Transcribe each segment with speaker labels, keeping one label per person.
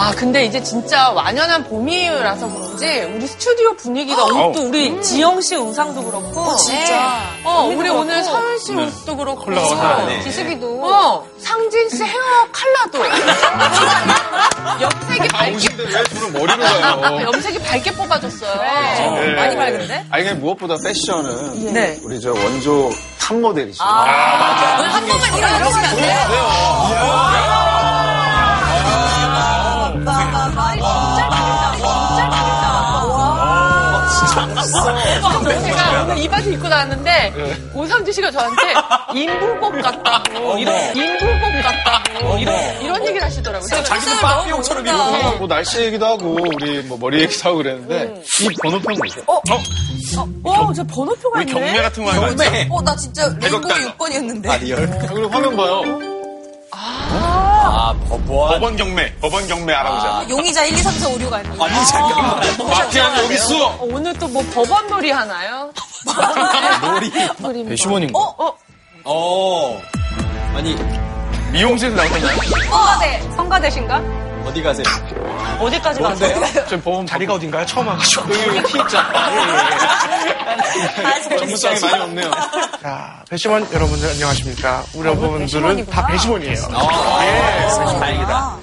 Speaker 1: 아, 근데 이제 진짜 완연한 봄이라서 그런지 우리 스튜디오 분위기가 옷도 우리 지영 씨 의상도 그렇고.
Speaker 2: 진짜.
Speaker 1: 어,
Speaker 2: 언니도
Speaker 1: 우리 오늘
Speaker 2: 그렇고.
Speaker 1: 서은 씨 옷도 그렇고.
Speaker 3: 컬러가 다르네.
Speaker 2: 기숙이도.
Speaker 1: 어, 상진 씨 헤어 컬러도. 염색이 밝게,
Speaker 3: 근데 왜 저는 머리로 가요?
Speaker 1: 염색이 밝게 뽑아줬어요.
Speaker 3: 네.
Speaker 2: 많이 밝은데?
Speaker 3: 아니, 그냥 무엇보다 패션은
Speaker 1: 네.
Speaker 3: 우리 저 원조 탑 모델이시죠.
Speaker 2: 오늘 한 번만 일어나주시면 안 돼요?
Speaker 1: 제가 오늘 이 바지 입고 나왔는데 오상주 씨가 저한테 인불복 같다고 이런 인불복 같다고 이런 이런 얘기를 하시더라고요.
Speaker 3: 자기도 빠삐용처럼 입고 뭐 날씨 얘기도 하고 우리 뭐 머리 얘기도 하고 그랬는데 이 번호표 뭐죠?
Speaker 1: 어, 저 번호표가 있네.
Speaker 4: 경매 같은 거 하는 거 아니야?
Speaker 2: 어, 나 진짜
Speaker 4: 달라.
Speaker 2: 6번이었는데.
Speaker 3: real. 그리고 화면 봐요.
Speaker 5: 아, 법원.
Speaker 4: 법원 경매, 법원 경매 알아보자.
Speaker 2: 용의자 1, 2, 3, 4, 5, 6 아니에요?
Speaker 5: 아니, 잠깐만.
Speaker 4: 마피아는 여기 있어!
Speaker 1: 어, 오늘 또 뭐 법원 놀이 하나요?
Speaker 5: 놀이.
Speaker 1: 놀이.
Speaker 3: 배시원인가?
Speaker 1: 어,
Speaker 5: 어. 아니,
Speaker 4: 미용실에서 나오잖아요.
Speaker 2: 성가대. 성가대신가?
Speaker 5: 어디 가세요?
Speaker 1: 어디까지 가세요?
Speaker 3: 저 보험
Speaker 6: 자리가 어딘가요? 처음 와가지고.
Speaker 3: 여기 여기 티 있잖아. 전문성이 많이 없네요.
Speaker 6: 자, 배심원 여러분들 안녕하십니까. 우리 여러분들은 다 배심원이에요.
Speaker 5: 다행이다.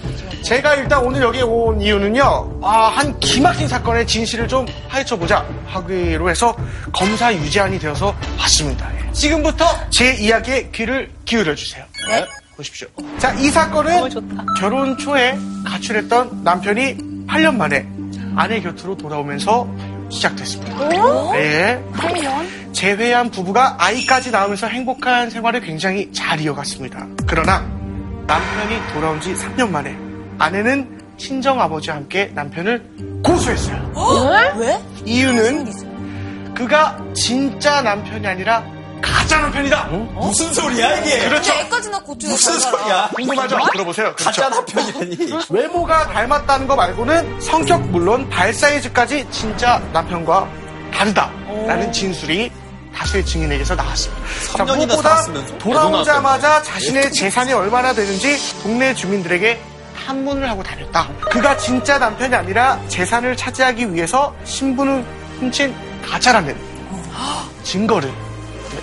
Speaker 6: 제가 일단 오늘 여기에 온 이유는요, 아, 한 기막힌 사건의 진실을 좀 파헤쳐보자 하기로 해서 검사 유죄안이 되어서 왔습니다. 예. 지금부터 제 이야기에 귀를 기울여주세요.
Speaker 2: 네.
Speaker 6: 보십시오. 자, 이 사건은 결혼 초에 가출했던 남편이 8년 만에 아내 곁으로 돌아오면서 시작됐습니다. 네. 재회한 부부가 아이까지 낳으면서 행복한 생활을 굉장히 잘 이어갔습니다. 그러나 남편이 돌아온 지 3년 만에 아내는 친정 아버지와 함께 남편을 고소했어요.
Speaker 2: 왜?
Speaker 6: 이유는 그가 진짜 남편이 아니라 가짜 남편이다.
Speaker 5: 무슨 소리야, 이게?
Speaker 6: 그렇죠.
Speaker 2: 근데 애까지 낳고 어떻게
Speaker 5: 무슨? 소리야?
Speaker 6: 궁금하죠? 들어보세요. 그렇죠.
Speaker 5: 가짜 남편이라니.
Speaker 6: 외모가 닮았다는 거 말고는 성격 물론 발 사이즈까지 진짜 남편과 다르다라는 진술이 다수의 증인에게서 나왔습니다. 자,
Speaker 5: 3년이나
Speaker 6: 무엇보다? 돌아오자마자 자신의 재산이 얼마나 되는지 동네 주민들에게 한문을 하고 다녔다. 그가 진짜 남편이 아니라 재산을 차지하기 위해서 신분을 훔친 가짜라는 증거를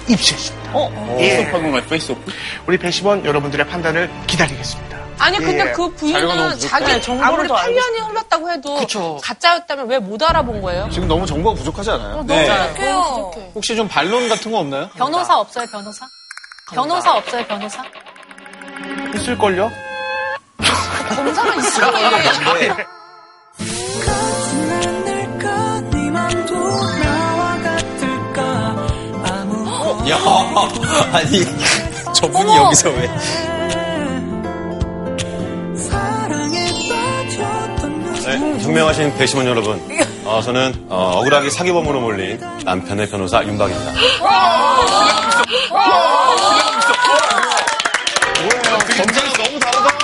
Speaker 6: 입수했습니다.
Speaker 4: 어?
Speaker 6: 예.
Speaker 4: 하는 거야, 페이스북.
Speaker 6: 우리 배심원 여러분들의 판단을 기다리겠습니다.
Speaker 1: 아니 근데
Speaker 6: 예.
Speaker 1: 그
Speaker 3: 자료가 너무
Speaker 1: 부인은
Speaker 3: 부족해.
Speaker 1: 자기
Speaker 6: 정보를
Speaker 1: 아무리
Speaker 6: 더 알고
Speaker 1: 8년이 흘렀다고 해도
Speaker 6: 그쵸.
Speaker 1: 가짜였다면 왜 못 알아본 거예요?
Speaker 3: 지금 너무 정보가 부족하지 않아요?
Speaker 5: 네.
Speaker 2: 어떡해요.
Speaker 3: 혹시 좀 반론 같은 거 없나요?
Speaker 2: 변호사 없어요, 변호사? 변호사 없어요, 변호사?
Speaker 6: 있을걸요?
Speaker 1: 검사가 있어.
Speaker 5: 야, 아니, 저분이 여기서 왜.
Speaker 7: 네, 현명하신 배심원 여러분. 어, 저는 어, 억울하게 사기범으로 몰린 남편의 변호사 윤박입니다.
Speaker 3: 검사가 너무 다르다.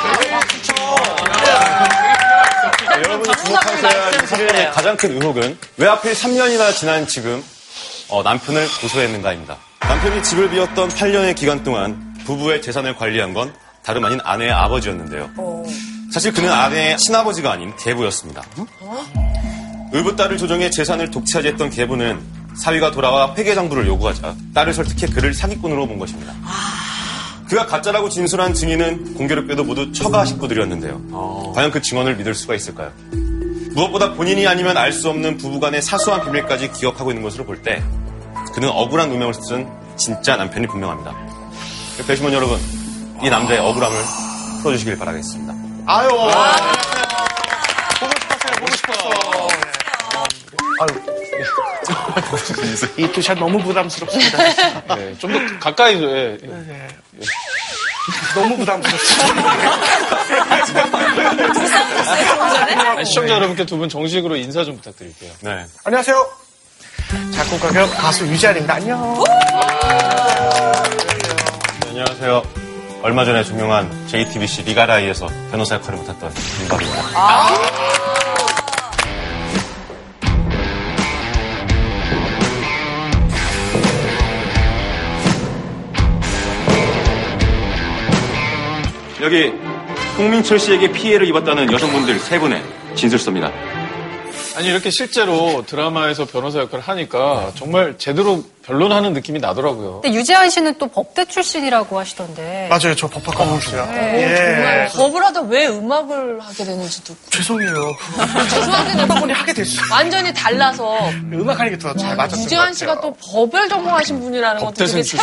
Speaker 7: 네, 여러분이 주목하셔야 할 사건의 가장 큰 의혹은 왜 하필 3년이나 지난 지금 어, 남편을 고소했는가입니다. 남편이 집을 비웠던 8년의 기간 동안 부부의 재산을 관리한 건 다름 아닌 아내의 아버지였는데요. 사실 그는 아내의 친아버지가 아닌 계부였습니다. 의붓 딸을 조정해 재산을 독차지했던 계부는 사위가 돌아와 회계장부를 요구하자 딸을 설득해 그를 사기꾼으로 본 것입니다. 그가 가짜라고 진술한 증인은 공교롭게도 모두 처가 식구들이었는데요. 과연 그 증언을 믿을 수가 있을까요? 무엇보다 본인이 아니면 알 수 없는 부부간의 사소한 비밀까지 기억하고 있는 것으로 볼 때 그는 억울한 누명을 쓴 진짜 남편이 분명합니다. 배심원 여러분, 이 남자의 억울함을 풀어주시길 바라겠습니다.
Speaker 6: 아유. 보고 싶었어요, 보고 싶었어. 아유. 이 two shot 너무 부담스럽습니다.
Speaker 3: 네, 좀 더 가까이, 예. 예.
Speaker 6: 너무 부담스럽습니다.
Speaker 3: 아니, 시청자 여러분께 두 분 정식으로 인사 좀 부탁드릴게요.
Speaker 7: 네.
Speaker 6: 안녕하세요. 작곡가 겸 가수 유재환입니다. 안녕.
Speaker 7: 안녕하세요. 얼마 전에 종영한 JTBC 리갈하이에서 변호사 역할을 맡았던 윤박입니다. 여기 송민철 씨에게 피해를 입었다는 여성분들 세 분의 진술서입니다.
Speaker 3: 아니 이렇게 실제로 드라마에서 변호사 역할을 하니까 정말 제대로 변론하는 느낌이 나더라고요.
Speaker 2: 근데 유재한 씨는 또 법대 출신이라고 하시던데.
Speaker 6: 맞아요. 저 법학 과목이요.
Speaker 1: 정말 법을 하다 왜 음악을 하게 되는지도
Speaker 6: 죄송해요.
Speaker 1: 죄송한데
Speaker 6: 하다 보니 하게 됐어요.
Speaker 1: 완전히 달라서
Speaker 6: 음악 하는 게 더 잘 맞았어요.
Speaker 1: 유재환 씨가 또 법을 전공하신 분이라는 것도 되게 새로운
Speaker 3: 출신.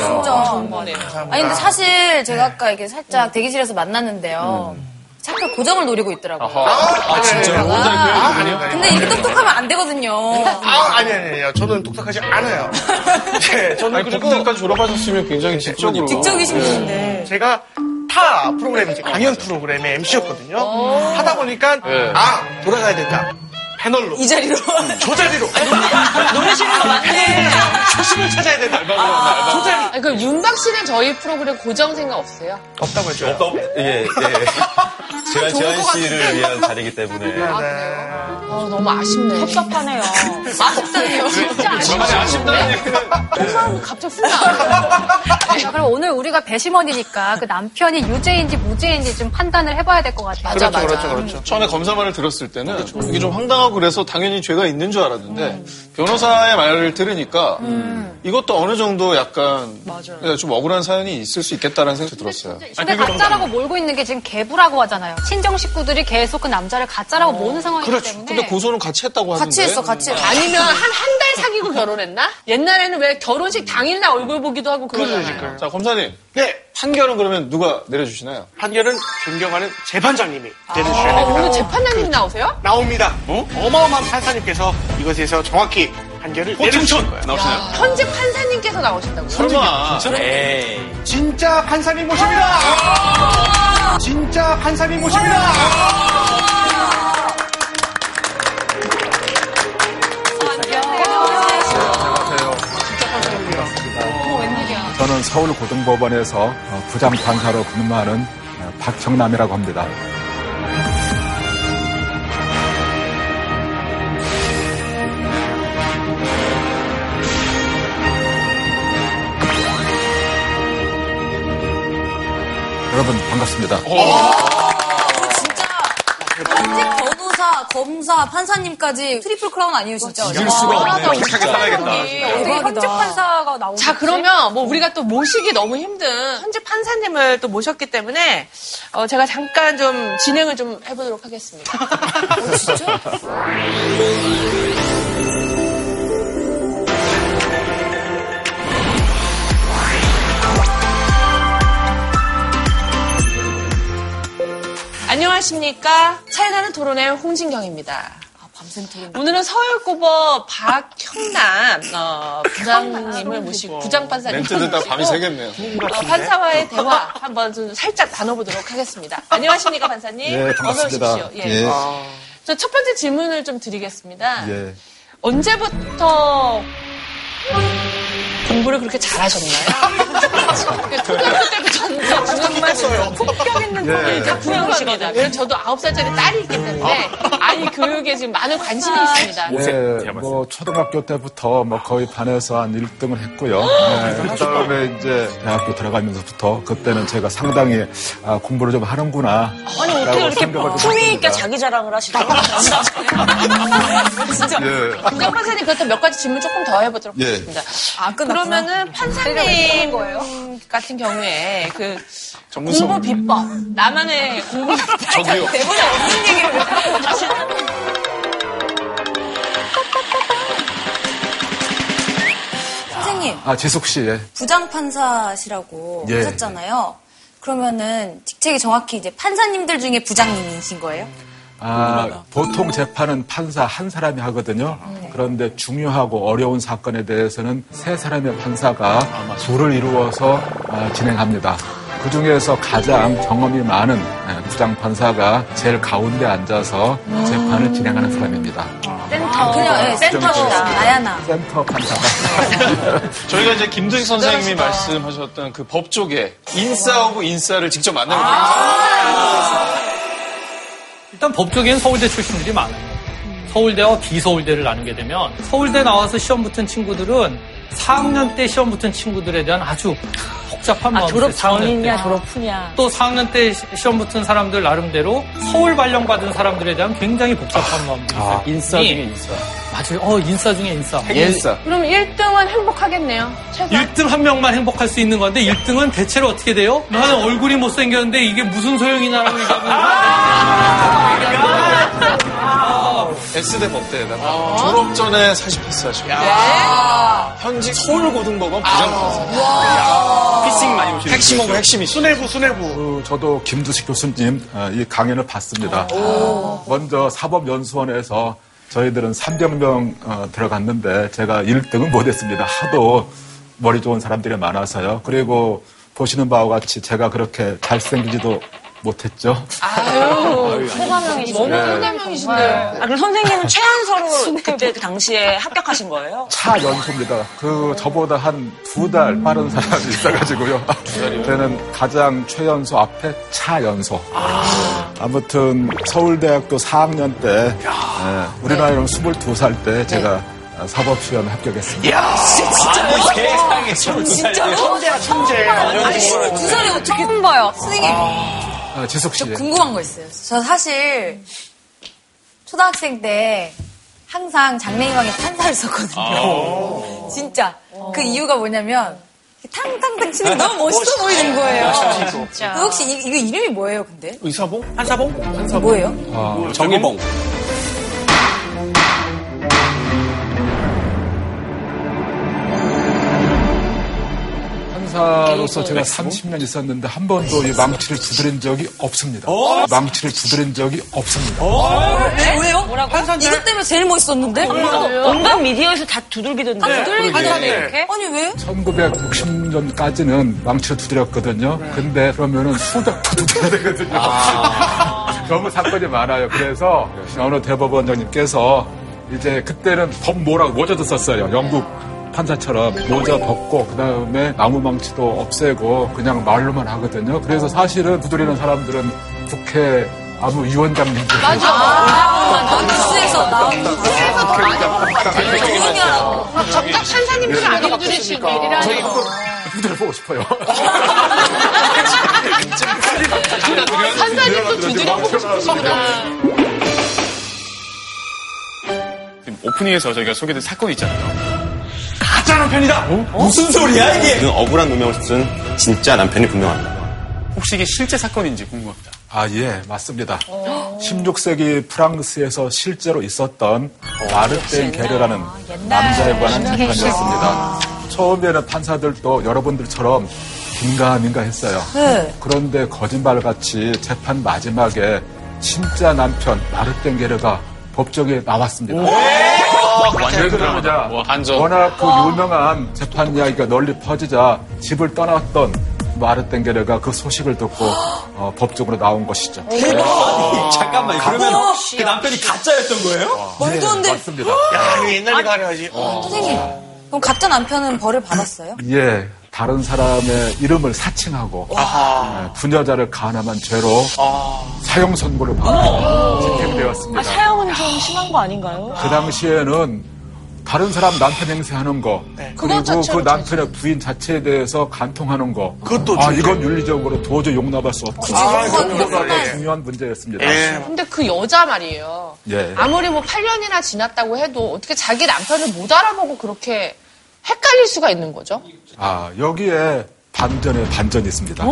Speaker 1: 새로운
Speaker 2: 진짜.
Speaker 1: 정보네요.
Speaker 2: 아니 근데 사실 제가 아까 이게 살짝 대기실에서 만났는데요. 잠깐 고정을 노리고 있더라고요.
Speaker 3: 아?
Speaker 6: 아, 아니요.
Speaker 2: 근데 이렇게 똑똑하면 안 되거든요.
Speaker 6: 아, 아니, 아니, 아니요. 저는 똑똑하지 않아요. 네, 저는
Speaker 3: 아니
Speaker 6: 그리고
Speaker 3: 그때까지 졸업하셨으면 굉장히 지적으로.
Speaker 2: 직적이신 분인데.
Speaker 6: 제가 타 프로그램, 이제 강연 프로그램의 MC였거든요. 하다 보니까,
Speaker 3: 네.
Speaker 6: 아, 돌아가야 된다. 패널로.
Speaker 2: 이 자리로.
Speaker 6: 저 자리로.
Speaker 1: 노래시는 거 맞네.
Speaker 6: 초심을 찾아야 된다. 저 자리.
Speaker 1: 아니, 그럼 윤박 씨는 저희 프로그램 고정 생각 없어요?
Speaker 6: 없다고 했죠.
Speaker 7: 없다, 예, 예. 제가 재한 씨를 위한 자리이기 때문에.
Speaker 6: 네.
Speaker 1: 아, 너무 아쉽네.
Speaker 2: 섭섭하네요.
Speaker 1: 아쉽다네요. 진짜 아쉽네.
Speaker 3: 아쉽다는 얘기는
Speaker 1: 속마음이 갑자기 훅 나와요.
Speaker 2: 자, 그럼 오늘 우리가 배심원이니까 그 남편이 유죄인지 무죄인지 좀 판단을 해봐야 될 것 같아요.
Speaker 6: 그렇죠, 그렇죠, 그렇죠.
Speaker 3: 처음에 검사말을 들었을 때는 이게 좀 황당하고 그래서 당연히 죄가 있는 줄 알았는데 변호사의 말을 들으니까 이것도 어느 정도 약간 예, 좀 억울한 사연이 있을 수 있겠다라는 생각이 들었어요.
Speaker 2: 근데 가짜라고 몰고 있는 게 지금 계부라고 하잖아요. 친정 식구들이 계속 그 남자를 가짜라고 모는 상황이기
Speaker 3: 그렇죠.
Speaker 2: 때문에.
Speaker 3: 근데 고소는 같이 했다고 하는데.
Speaker 2: 같이 했어, 같이 했어.
Speaker 1: 아니면 한 한 달 사귀고 결혼했나? 옛날에는 왜 결혼식 당일날 얼굴 보기도 하고 그러잖아요.
Speaker 3: 자 검사님
Speaker 6: 네.
Speaker 3: 판결은 그러면 누가 내려주시나요?
Speaker 6: 판결은 존경하는 재판장님이 내려주셔야
Speaker 1: 아,
Speaker 6: 됩니다.
Speaker 1: 오늘 재판장님이 나오세요?
Speaker 6: 나옵니다. 어 마어마한 판사님께서 이것에 대해서 정확히 판결을 내려주실 거예요.
Speaker 7: 나오시나요?
Speaker 1: 현재 판사님께서 나오신다고요?
Speaker 3: 설마.
Speaker 5: 에이.
Speaker 6: 진짜 판사님 모십니다. 진짜 판사님 모십니다.
Speaker 8: 저는 서울고등법원에서 어, 부장 판사로 근무하는 어, 박형남이라고 합니다. 여러분 반갑습니다.
Speaker 2: 진짜 현직 변호사, 검사, 판사님까지 트리플 크라운 아니에요, 진짜.
Speaker 3: 이길 수가 없네요.
Speaker 7: 착하게 살아야겠다.
Speaker 2: 현직 판사가 나오지?
Speaker 1: 자, 그러면 뭐 우리가 또 모시기 너무 힘든 현재 판사님을 또 모셨기 때문에 어, 제가 잠깐 좀 진행을 좀 해보도록 하겠습니다. 안녕하십니까. 차이나는 토론의 홍진경입니다.
Speaker 2: 밤샘 토론.
Speaker 1: 오늘은 서울고법 박형남 어, 부장님을 모시고 부장판사님
Speaker 3: 멘트 듣다가 밤이 새겠네요.
Speaker 1: 어, 판사와의 대화 한번 좀 살짝 나눠보도록 하겠습니다. 안녕하십니까, 판사님?
Speaker 8: 네, 반갑습니다.
Speaker 1: 어서 오십시오. 예.
Speaker 8: 예.
Speaker 1: 저첫 번째 질문을 좀 드리겠습니다.
Speaker 8: 예.
Speaker 1: 언제부터 공부를 그렇게 잘하셨나요? 초등학교 때부터 중학교까지 폭격 있는 공부를 다 부여합니다. 왜냐면 저도 아홉 살짜리 딸이 있기 때문에 아이 교육에 지금 많은 관심이 있습니다.
Speaker 8: 네, 뭐 초등학교 때부터 뭐 거의 반에서 한 1등을 했고요. 네, 그다음에 이제 대학교 들어가면서부터 그때는 제가 상당히 아, 공부를 좀 하는구나.
Speaker 2: 아니, 어떻게 이렇게 품위 있게. 자기 자랑을 하시죠? 진짜.
Speaker 8: 예.
Speaker 1: 부장 판사님 그렇다면 몇 가지 질문 조금 더 해보도록
Speaker 8: 예.
Speaker 1: 하겠습니다.
Speaker 2: 아, 끝났구나.
Speaker 1: 그러면은 판사님 같은 경우에 그
Speaker 3: 전문성.
Speaker 1: 공부 비법 나만의 공부 비법
Speaker 3: 저기요.
Speaker 2: 대본에 없는 얘기를 왜 하고 다시 선생님,
Speaker 8: 아, 지숙 씨. 예.
Speaker 2: 부장 판사시라고
Speaker 8: 예.
Speaker 2: 하셨잖아요. 그러면은 직책이 정확히 이제 판사님들 중에 부장님이신 거예요?
Speaker 8: 아, 보통 재판은 판사 한 사람이 하거든요. 그런데 중요하고 어려운 사건에 대해서는 세 사람의 판사가 둘을 이루어서 아, 진행합니다. 그 중에서 가장 경험이 많은 예, 부장 판사가 제일 가운데 앉아서 재판을 진행하는 사람입니다.
Speaker 2: 센터. 그냥 예, 센터시다. 나야나.
Speaker 8: 센터 판사가.
Speaker 3: 저희가 이제 김두식 선생님이 말씀하셨던 그 법 쪽에 인싸 of 인싸를 직접 만나게 됩니다.
Speaker 9: 일단 법조계는 서울대 출신들이 많아요. 서울대와 비서울대를 나누게 되면 서울대 나와서 시험 붙은 친구들은 4학년 때 시험 붙은 친구들에 대한 아주 복잡한
Speaker 10: 아,
Speaker 9: 마음이
Speaker 10: 졸업
Speaker 9: 있어요. 4학년 때.
Speaker 10: 전이냐, 졸업 후냐.
Speaker 9: 또 4학년 때 시- 시험 붙은 사람들 나름대로 서울 발령 받은 사람들에 대한 굉장히 복잡한 마음들이 있어요.
Speaker 4: 아, 인싸 중에 인싸.
Speaker 9: 맞아요. 어, 인싸 중에 인싸.
Speaker 4: 핵인싸.
Speaker 1: 그럼 1등은 행복하겠네요. 최소한.
Speaker 9: 1등 한 명만 행복할 수 있는 건데 1등은 대체로 어떻게 돼요? 나는 얼굴이 못생겼는데 이게 무슨 소용이냐라고 얘기하면
Speaker 3: S대 법대에다가 졸업 전에 사실 패스 하시고 현직 서울고등법원 부장판사
Speaker 4: 피싱 많이 오시는
Speaker 3: 핵심하고 핵심이.
Speaker 6: 수뇌부, 수뇌부.
Speaker 8: 그 저도 김두식 교수님 어, 이 강연을 봤습니다. 어, 먼저 사법연수원에서 저희들은 300명 어, 들어갔는데 제가 1등은 못했습니다. 하도 머리 좋은 사람들이 많아서요. 그리고 보시는 바와 같이 제가 그렇게 잘생기지도 못했죠.
Speaker 10: 소가명이시죠.
Speaker 1: 너무 소대명이신데요.
Speaker 10: 아, 그럼 선생님은 최연소로 그때 그 당시에 합격하신 거예요?
Speaker 8: 차 연소입니다. 그 저보다 한 두 달 빠른 사람이 있어가지고요. 저는 가장 최연소 앞에 차 연소. 아 무튼 서울대학교 4학년 때 예, 우리 나이로 22살 때 제가 사법시험에 합격했습니다.
Speaker 4: 세상에
Speaker 10: 진짜로?
Speaker 6: 천재.
Speaker 2: 아니, 22살이 어떻게 처음 봐요. 선생님,
Speaker 8: 아, 지숙 씨.
Speaker 2: 저 궁금한 거 있어요. 저 사실 초등학생 때 항상 장래희망에 판사를 썼거든요. 진짜. 그 이유가 뭐냐면 탕탕탕 치는 게 너무 멋있어 보이는 거예요.
Speaker 1: 진짜.
Speaker 2: 그 혹시 이, 이거 이름이 뭐예요, 근데?
Speaker 3: 의사봉?
Speaker 6: 한사봉?
Speaker 2: 뭐예요?
Speaker 4: 정의봉.
Speaker 8: 판사로서 제가 30년 있었는데 한 번도 이 망치를 두드린 적이 없습니다. 망치를 두드린 적이 없습니다.
Speaker 2: 네? 왜요? 뭐라고? 이것 때문에 제일 멋있었는데?
Speaker 10: 온갖 미디어에서 다 두들기던데.
Speaker 2: 아, 두들기던데,
Speaker 6: 네.
Speaker 2: 이렇게? 아니, 왜?
Speaker 8: 1960년까지는 망치를 두드렸거든요. 근데 그러면은 수작 두드려야 되거든요. 너무 사건이 많아요. 그래서 어느 대법원장님께서 이제 그때는 법 뭐라고 모자도 썼어요. 영국 판사처럼 모자 벗고 그 다음에 나무 망치도 없애고 그냥 말로만 하거든요. 그래서 사실은 두드리는 사람들은 국회 아무 위원장님들
Speaker 2: 아, 뉴스에서 나온 거.
Speaker 1: 정작 판사님들은 안 해주시는 일이라니.
Speaker 8: 두드려 보고 싶어요.
Speaker 1: 판사님도 두드려보고 싶으시구나.
Speaker 4: 지금 오프닝에서 저희가 소개된 사건이 있잖아요.
Speaker 6: 가짜 남편이다.
Speaker 7: 무슨 소리야 이게? 그 억울한 누명을 쓴 진짜 남편이 분명합니다.
Speaker 4: 혹시 이게 실제 사건인지 궁금합니다.
Speaker 8: 아, 예, 맞습니다. 16세기 프랑스에서 실제로 있었던 마르땡 게르라는 남자에 관한 재판이었습니다. 처음에는 판사들도 여러분들처럼 긴가민가 했어요.
Speaker 2: 네.
Speaker 8: 그런데 거짓말같이 재판 마지막에 진짜 남편 마르땡 게르가 법정에 나왔습니다.
Speaker 3: 반전.
Speaker 8: 워낙 그 유명한 재판 이야기가 널리 퍼지자 집을 떠났던 마르땡게르가 그 소식을 듣고 어, 법적으로 나온 것이죠.
Speaker 5: 잠깐만 그러면 그 남편이 가짜였던 거예요?
Speaker 2: 말도 안 돼.
Speaker 8: 맞습니다.
Speaker 6: 야, 이거 옛날에 가려야지.
Speaker 2: 선생님, 그럼 가짜 남편은 벌을 받았어요?
Speaker 8: 예, 다른 사람의 이름을 사칭하고 예, 부녀자를 가늠한 죄로 사형 선고를 받고 집행되었습니다.
Speaker 10: 아, 사형은 좀 심한 거 아닌가요?
Speaker 8: 그 당시에는 다른 사람 남편 행세하는 거 그리고 그 남편의 부인 자체에 대해서 간통하는 거
Speaker 6: 그것도
Speaker 8: 아. 이건 윤리적으로 도저히 용납할 수 없다.
Speaker 6: 아,
Speaker 8: 그거가
Speaker 6: 예.
Speaker 8: 중요한 문제였습니다.
Speaker 6: 예.
Speaker 1: 근데 그 여자 말이에요.
Speaker 8: 예.
Speaker 1: 아무리 뭐 8년이나 지났다고 해도 어떻게 자기 남편을 못 알아보고 그렇게 헷갈릴 수가 있는 거죠?
Speaker 8: 아, 여기에 반전에 반전이 있습니다.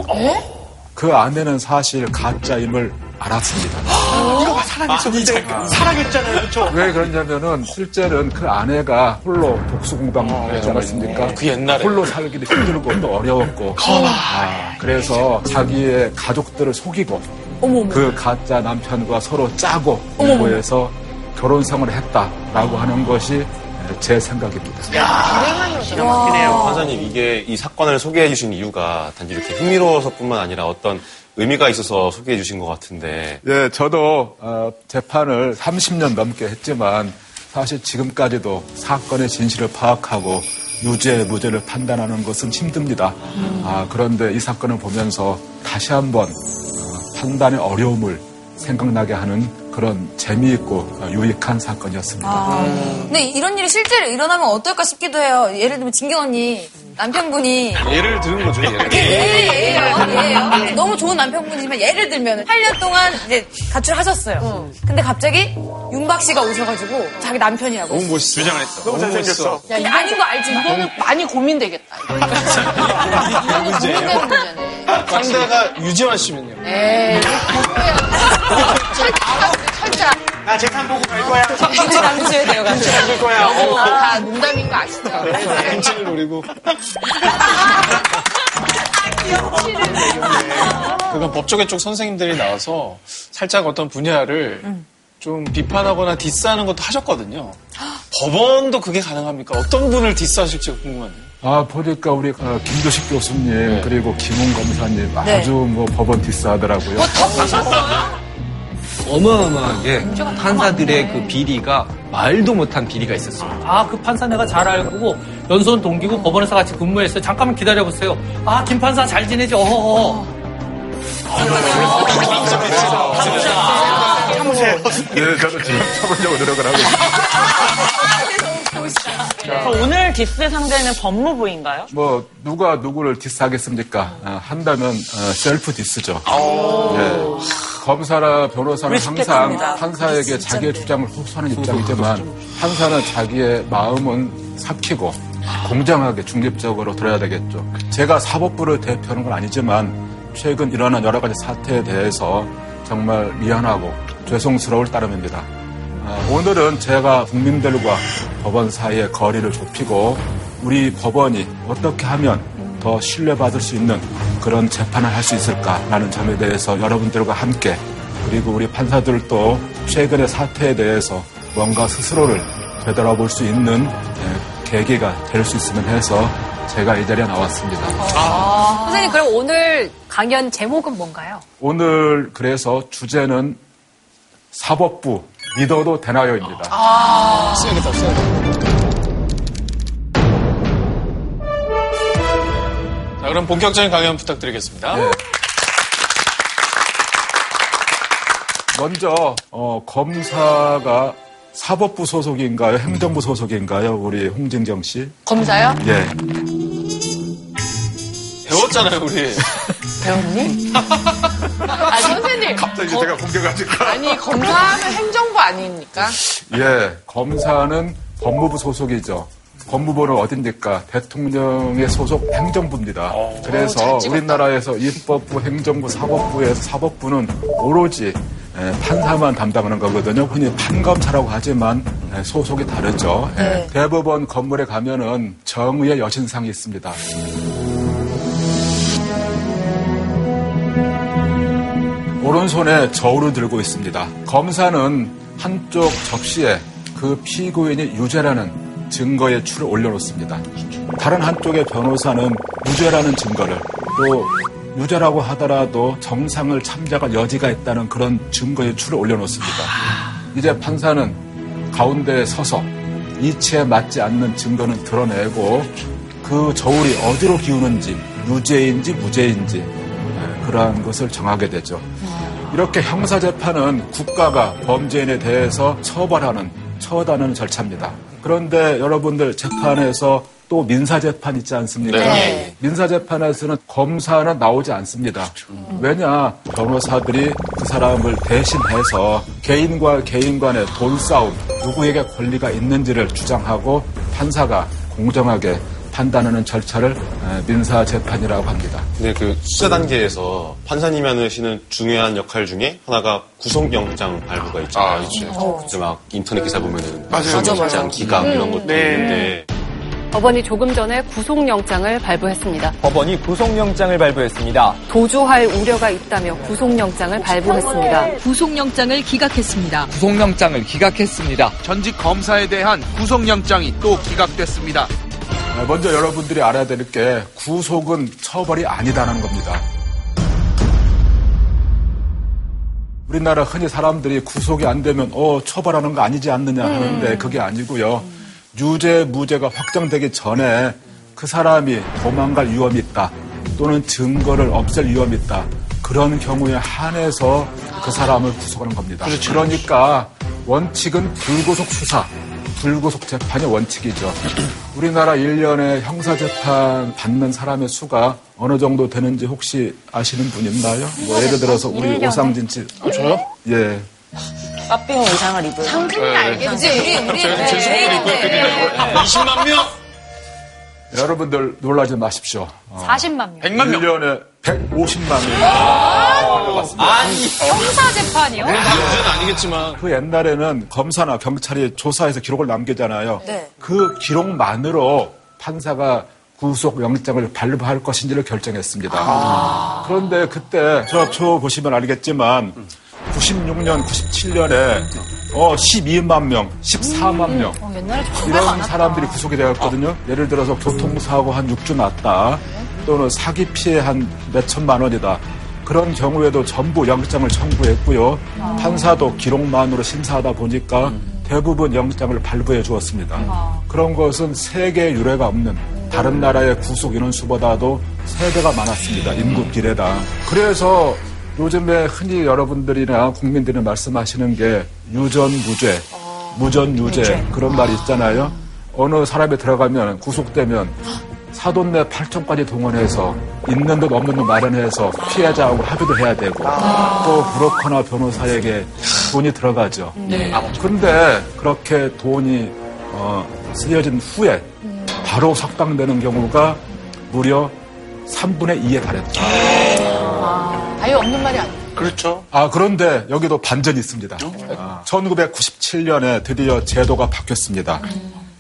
Speaker 8: 그 아내는 사실 가짜임을 알았습니다.
Speaker 6: 이거 살아있었는데 살아겠잖아요. 그렇죠?
Speaker 8: 왜 그러냐면은 실제는 그 아내가 홀로 복수공방하지 않았습니까?
Speaker 3: 그 옛날에.
Speaker 8: 홀로 살기도 힘들고 또 어려웠고. 아, 그래서 자기의 가족들을 속이고 그 가짜 남편과 서로 짜고 공부해서 결혼 생활을 했다라고 하는 것이 제 생각입니다.
Speaker 6: 기가 막히네요.
Speaker 7: 판사님 이게 이 사건을 소개해 주신 이유가 단지 이렇게 흥미로워서뿐만 아니라 어떤 의미가 있어서 소개해 주신 것 같은데
Speaker 8: 예, 저도 어, 재판을 30년 넘게 했지만 사실 지금까지도 사건의 진실을 파악하고 유죄, 무죄를 판단하는 것은 힘듭니다. 아, 그런데 이 사건을 보면서 다시 한번 어, 판단의 어려움을 생각나게 하는 그런 재미있고 어, 유익한 사건이었습니다.
Speaker 2: 아, 근데 이런 일이 실제로 일어나면 어떨까 싶기도 해요. 예를 들면 진경 언니 남편분이
Speaker 3: 예를 들은 거죠, 예를.
Speaker 2: 예 예요, 예예요. 너무 좋은 남편분이지만 예를 들면 8년 동안 이제 가출하셨어요. 근데 갑자기 윤박 씨가 오셔가지고 자기 남편이라고.
Speaker 3: 너무 멋있어.
Speaker 4: 주장을 했어.
Speaker 6: 너무 잘생겼어.
Speaker 1: 야, 이거
Speaker 2: 아닌 거 알지만.
Speaker 1: 이거는 많이 고민되겠다. 이거. 이거는 고민되는 문제네.
Speaker 3: 상대가 유지환 씨면요.
Speaker 1: 에이, 철자.
Speaker 6: 나 재산 보고 갈 거야.
Speaker 10: 김치 남주셔야 돼요, 감시.
Speaker 6: 갈 거야.
Speaker 1: 어, 다 농담인 거 아시죠?
Speaker 3: 김치를 노리고. 그건 법조계 쪽 선생님들이 나와서 살짝 어떤 분야를 좀 비판하거나 디스하는 것도 하셨거든요. 법원도 그게 가능합니까? 어떤 분을 디스하실지 궁금하네요.
Speaker 8: 아, 보니까 우리 어, 김도식 교수님
Speaker 3: 네.
Speaker 8: 그리고 김웅 검사님
Speaker 2: 네.
Speaker 8: 아주 뭐 법원 디스하더라고요.
Speaker 5: 어 마어마하게 판사들의 그 비리가 말도 못한 비리가 있었어요.
Speaker 9: 아, 그 판사 내가 잘 알고 연수원 동기고 법원에서 같이 근무했어요. 잠깐만 기다려보세요. 아, 김 판사 잘 지내지? 어허허.
Speaker 6: 참으세요.
Speaker 8: 네, 저도 지금 참으려고 노력을 하고 있습니다.
Speaker 10: 그래서 오늘 디스 상대는 법무부인가요?
Speaker 8: 뭐 누가 누구를 diss하겠습니까? 아, 한다면 어, self diss죠. 예. 검사나 변호사는 항상
Speaker 10: respect합니다.
Speaker 8: 판사에게 자기의 주장을 호소하는 입장이지만 판사는 자기의 마음은 삭히고 공정하게 중립적으로 들어야 되겠죠. 제가 사법부를 대표하는 건 아니지만 최근 일어난 여러 가지 사태에 대해서 정말 미안하고 죄송스러울 따름입니다. 아, 오늘은 제가 국민들과 법원 사이의 거리를 좁히고 우리 법원이 어떻게 하면 더 신뢰받을 수 있는 그런 재판을 할 수 있을까라는 점에 대해서 여러분들과 함께 그리고 우리 판사들도 최근의 사태에 대해서 뭔가 스스로를 되돌아볼 수 있는 예, 계기가 될 수 있으면 해서 제가 이 자리에 나왔습니다.
Speaker 11: 선생님, 그럼 오늘 강연 제목은 뭔가요?
Speaker 8: 오늘 그래서 주제는 사법부 믿어도 되나요입니다.
Speaker 3: 써야겠다, 써야겠다. 자, 그럼 본격적인 강연 부탁드리겠습니다.
Speaker 8: 네. 먼저 어, 검사가 사법부 소속인가요? 행정부 소속인가요? 우리 홍진경 씨.
Speaker 1: 검사요?
Speaker 8: 예.
Speaker 3: 배웠잖아요, 우리.
Speaker 1: 배웠니?
Speaker 8: 갑자기 제가 공격하니까.
Speaker 1: 아니, 검사하면 행정부 아닙니까?
Speaker 8: 예. 검사는 법무부 소속이죠. 법무부는 어딘니까? 대통령의 소속 행정부입니다. 그래서
Speaker 1: 잘 찍었다.
Speaker 8: 우리나라에서 입법부, 행정부, 사법부에서 사법부는 오로지 예, 판사만 담당하는 거거든요. 흔히 판검사라고 하지만 예, 소속이 다르죠. 예,
Speaker 2: 네.
Speaker 8: 대법원 건물에 가면은 정의의 여신상이 있습니다. 오른손에 저울을 들고 있습니다. 검사는 한쪽 접시에 그 피고인이 유죄라는 증거의 추를 올려놓습니다. 다른 한쪽의 변호사는 무죄라는 증거를 또 유죄라고 하더라도 정상을 참작할 여지가 있다는 그런 증거의 추를 올려놓습니다. 이제 판사는 가운데에 서서 이치에 맞지 않는 증거는 드러내고 그 저울이 어디로 기우는지 유죄인지 무죄인지 예, 그러한 것을 정하게 되죠. 이렇게 형사재판은 국가가 범죄인에 대해서 처벌하는, 처단하는 절차입니다. 그런데 여러분들 재판에서 또 민사재판 있지 않습니까?
Speaker 1: 네.
Speaker 8: 민사재판에서는 검사는 나오지 않습니다. 왜냐? 변호사들이 그 사람을 대신해서 개인과 개인 간의 돈싸움, 누구에게 권리가 있는지를 주장하고 판사가 공정하게 판단하는 절차를 에, 민사 재판이라고 합니다.
Speaker 7: 근데 그 수사 단계에서 판사님이 하시는 중요한 역할 중에 하나가 구속영장 발부가 있잖아요. 그래서 막 인터넷 기사 보면은
Speaker 6: 맞아요.
Speaker 7: 구속영장 기각 이런 것도
Speaker 6: 네.
Speaker 7: 있는데
Speaker 11: 법원이 조금 전에 구속영장을 발부했습니다.
Speaker 5: 법원이 구속영장을 발부했습니다.
Speaker 11: 도주할 우려가 있다며 구속영장을 발부했습니다.
Speaker 12: 구속영장을 기각했습니다.
Speaker 5: 구속영장을 기각했습니다.
Speaker 13: 전직 검사에 대한 구속영장이 또 기각됐습니다.
Speaker 8: 아, 먼저 여러분들이 알아야 될 게 구속은 처벌이 아니다라는 겁니다. 우리나라 흔히 사람들이 구속이 안 되면 어 처벌하는 거 아니지 않느냐 하는데 그게 아니고요. 유죄 무죄가 확정되기 전에 그 사람이 도망갈 위험이 있다 또는 증거를 없앨 위험이 있다 그런 경우에 한해서 그 사람을 구속하는 겁니다. 그러니까 원칙은 불구속 수사, 불구속 재판이 원칙이죠. 우리나라 1년에 형사재판 받는 사람의 수가 어느 정도 되는지 혹시 아시는 분 있나요? 뭐 예를 들어서 우리? 오상진 씨. 저요? 예.
Speaker 10: 빠삐용 의상을 입은.
Speaker 1: 상승이 알겠지. 우리, 우리.
Speaker 3: 제, 제 소개를 입고 했거든요. 20만 명?
Speaker 8: 여러분들 놀라지 마십시오. 어,
Speaker 11: 40만 명.
Speaker 8: 100만 명. 1년에 150만 명.
Speaker 11: 아니, 형사 재판이요?
Speaker 3: 문제는 아니겠지만.
Speaker 8: 그 옛날에는 검사나 경찰이 조사해서 기록을 남기잖아요.
Speaker 2: 네.
Speaker 8: 그 기록만으로 판사가 구속 영장을 발부할 것인지를 결정했습니다. 그런데 그때 저표 보시면 알겠지만 96년, 97년에 어 12만 명, 14만 명
Speaker 11: 어, 옛날에 정말
Speaker 8: 이런
Speaker 11: 많았다.
Speaker 8: 사람들이 구속이 되었거든요. 예를 들어서 교통사고 한 6주 났다. 또는 사기 피해 한 몇 천만 원이다. 그런 경우에도 전부 영장을 청구했고요. 판사도 기록만으로 심사하다 보니까 대부분 영장을 발부해 주었습니다. 그런 것은 세계 유례가 없는 다른 나라의 구속 인원수보다도 세배가 많았습니다. 인구 비례당. 그래서 요즘에 흔히 여러분들이나 국민들이 말씀하시는 게 유전 무죄, 무전유죄 그런 말이 있잖아요. 어느 사람이 들어가면 구속되면 사돈네 팔촌까지 동원해서 있는 돈 없는 돈 마련해서 피해자하고 합의도 해야 되고 또 브로커나 변호사에게 돈이 들어가죠.
Speaker 1: 네.
Speaker 8: 아, 근데 그렇게 돈이 어, 쓰여진 후에 바로 석방되는 경우가 무려 3분의 2에 달했다.
Speaker 1: 아예 없는 말이 아니에요.
Speaker 6: 그렇죠.
Speaker 8: 아, 그런데 여기도 반전이 있습니다. 아, 1997년에 드디어 제도가 바뀌었습니다.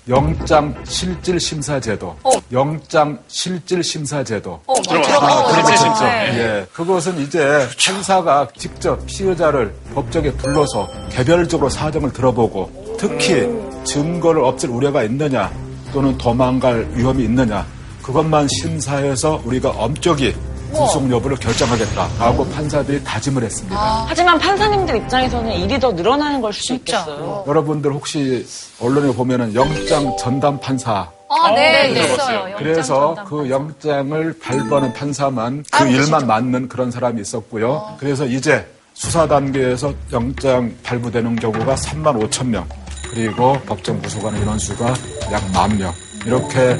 Speaker 8: 영장 실질 심사 제도. 영장 실질 심사 제도.
Speaker 11: 어,
Speaker 8: 아, 그렇죠.
Speaker 11: 들어봤어요. 네.
Speaker 8: 예. 그것은 이제 판사가 직접 피의자를 법정에 불러서 개별적으로 사정을 들어보고 특히 증거를 없앨 우려가 있느냐 또는 도망갈 위험이 있느냐 그것만 심사해서 우리가 엄격히 구속 여부를 결정하겠다라고 판사들이 다짐을 했습니다.
Speaker 10: 하지만 판사님들 입장에서는 일이 더 늘어나는 걸 수도 있겠어요.
Speaker 8: 여러분들 혹시 언론에 보면은 영장 전담 판사
Speaker 11: 아, 네,
Speaker 1: 네,
Speaker 11: 있어요. 영장
Speaker 8: 그래서
Speaker 11: 전담
Speaker 8: 그 영장을 발부하는 판사만 그 일만 맡는 그런 사람이 있었고요. 그래서 이제 수사 단계에서 영장 발부되는 경우가 3만 5천 명, 그리고 법정 구속하는 인원수가 약 만 명. 이렇게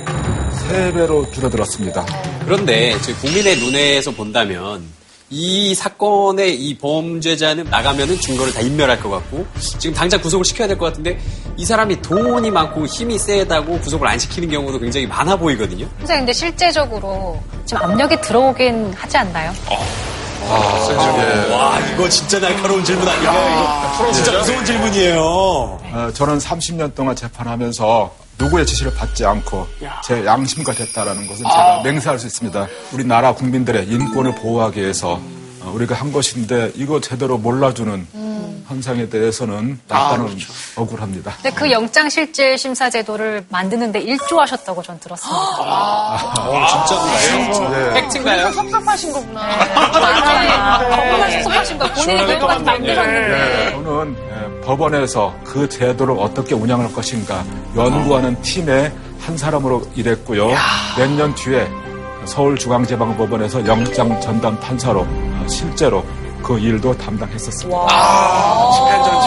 Speaker 8: 세 배로 줄어들었습니다.
Speaker 14: 그런데 저희 국민의 눈에서 본다면 이 사건의 이 범죄자는 나가면은 증거를 다 인멸할 것 같고 지금 당장 구속을 시켜야 될 것 같은데 이 사람이 돈이 많고 힘이 세다고 구속을 안 시키는 경우도 굉장히 많아 보이거든요.
Speaker 11: 선생님, 근데 실제적으로 지금 압력이 들어오긴 하지 않나요?
Speaker 14: 와 이거 진짜 날카로운 질문 아닌가요? 이거 진짜 무서운 질문이에요.
Speaker 8: 어, 저는 30년 동안 재판하면서 누구의 지시를 받지 않고 제 양심과 됐다라는 것은 제가 맹세할 수 있습니다. 우리나라 국민들의 인권을 보호하기 위해서 어, 우리가 한 것인데 이거 제대로 몰라주는 현상에 대해서는 약간은 억울합니다.
Speaker 11: 근데 그 영장 실질 심사 제도를 만드는데 일조하셨다고 전 들었습니다.
Speaker 8: 네.
Speaker 14: 팩트인가요?
Speaker 1: 섭섭하신 거구나.
Speaker 11: 정말 섭섭하신 거 본인이 그것까지 만들었는데.
Speaker 8: 네, 저는 예, 법원에서 그 제도를 어떻게 운영할 것인가 연구하는 팀의 한 사람으로 일했고요. 몇 년 뒤에 서울중앙지방법원에서 영장 전담 판사로 어, 실제로 그 일도 담당했었습니다.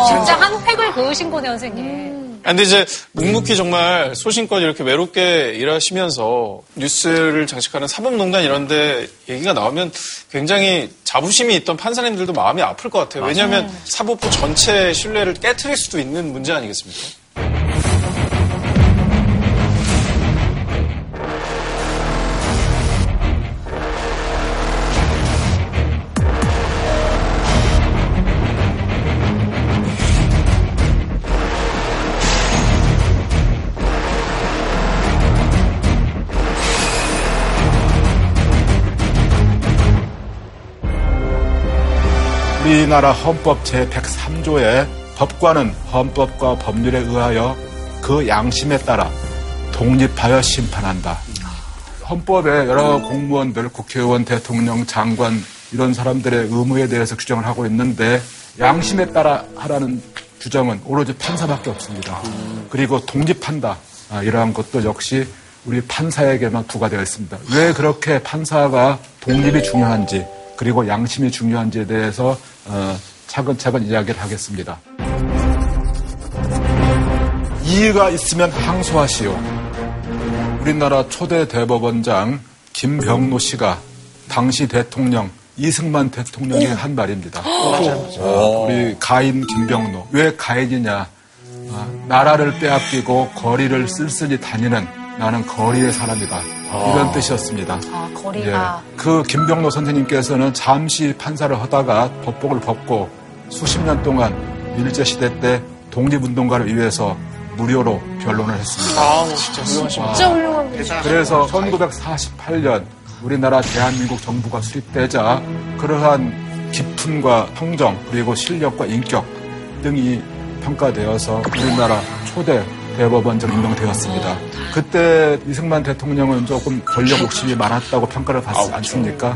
Speaker 11: 진짜 한 획을 그으신 거네요, 선생님.
Speaker 3: 아, 근데 이제 묵묵히 정말 소신껏 이렇게 외롭게 일하시면서 뉴스를 장식하는 사법농단 이런데 얘기가 나오면 굉장히 자부심이 있던 판사님들도 마음이 아플 것 같아요. 왜냐하면 사법부 전체 신뢰를 깨뜨릴 수도 있는 문제 아니겠습니까?
Speaker 8: 우리나라 헌법 제103조에 법관은 헌법과 법률에 의하여 그 양심에 따라 독립하여 심판한다. 헌법에 여러 공무원들, 국회의원, 대통령, 장관 이런 사람들의 의무에 대해서 규정을 하고 있는데 양심에 따라 하라는 규정은 오로지 판사밖에 없습니다. 그리고 독립한다. 아, 이러한 것도 역시 우리 판사에게만 부과되어 있습니다. 왜 그렇게 판사가 독립이 중요한지 그리고 양심이 중요한지에 대해서 어, 차근차근 이야기를 하겠습니다. 이의가 있으면 항소하시오. 우리나라 초대 대법원장 김병로 씨가 당시 대통령 이승만 대통령이 한 말입니다. 어, 우리 가인 김병로. 왜 가인이냐? 어, 나라를 빼앗기고 거리를 쓸쓸히 다니는 나는 거리의 사람이다. 이런 뜻이었습니다.
Speaker 2: 아, 거리가.
Speaker 8: 예. 그 김병로 선생님께서는 잠시 판사를 하다가 법복을 벗고 수십 년 동안 일제시대 때 독립운동가를 위해서 무료로 변론을 했습니다.
Speaker 6: 아, 진짜 훌륭하십니다.
Speaker 2: 진짜 훌륭한 분이죠.
Speaker 8: 그래서 1948년 우리나라 대한민국 정부가 수립되자 그러한 기품과 평정 그리고 실력과 인격 등이 평가되어서 우리나라 초대 대법원장 임명되었습니다. 그때 이승만 대통령은 조금 권력 욕심이 많았다고 평가를 받지 않습니까?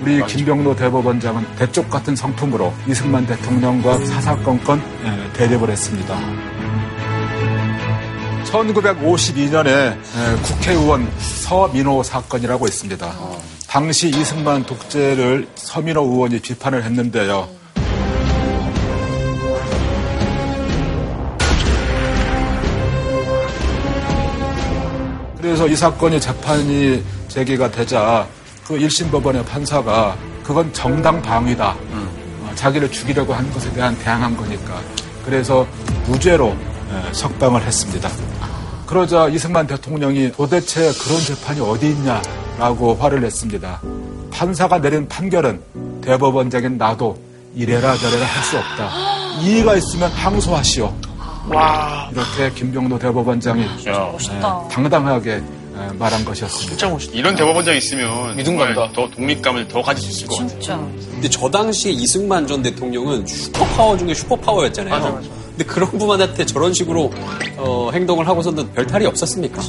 Speaker 8: 우리 김병로 대법원장은 대쪽 같은 성품으로 이승만 대통령과 사사건건 예, 대립을 했습니다. 1952년에 국회의원 서민호 사건이라고 있습니다. 당시 이승만 독재를 서민호 의원이 비판을 했는데요. 그래서 이 사건이 재판이 제기가 되자 그 1심 법원의 판사가 그건 정당 방위다. 어, 자기를 죽이려고 한 것에 대한 대항한 거니까. 그래서 무죄로 예, 석방을 했습니다. 그러자 이승만 대통령이 도대체 그런 재판이 어디 있냐라고 화를 냈습니다. 판사가 내린 판결은 대법원장인 나도 이래라 저래라 할 수 없다. 이의가 있으면 항소하시오.
Speaker 6: 와.
Speaker 8: 이렇게 김병로 대법원장이
Speaker 1: 멋있다.
Speaker 8: 예, 당당하게 예, 말한 것이었습니다.
Speaker 6: 진짜 멋있다.
Speaker 4: 이런 대법원장 있으면
Speaker 3: 믿음
Speaker 4: 정말
Speaker 3: 간다.
Speaker 4: 더 독립감을 더 가질 수 있을 것 같아요.
Speaker 1: 진짜.
Speaker 14: 근데 저 당시에 이승만 전 대통령은 슈퍼파워 중에 슈퍼파워였잖아요.
Speaker 6: 맞아, 맞아.
Speaker 14: 근데 그런 분한테 저런 식으로 어, 행동을 하고서는 별 탈이 없었습니까?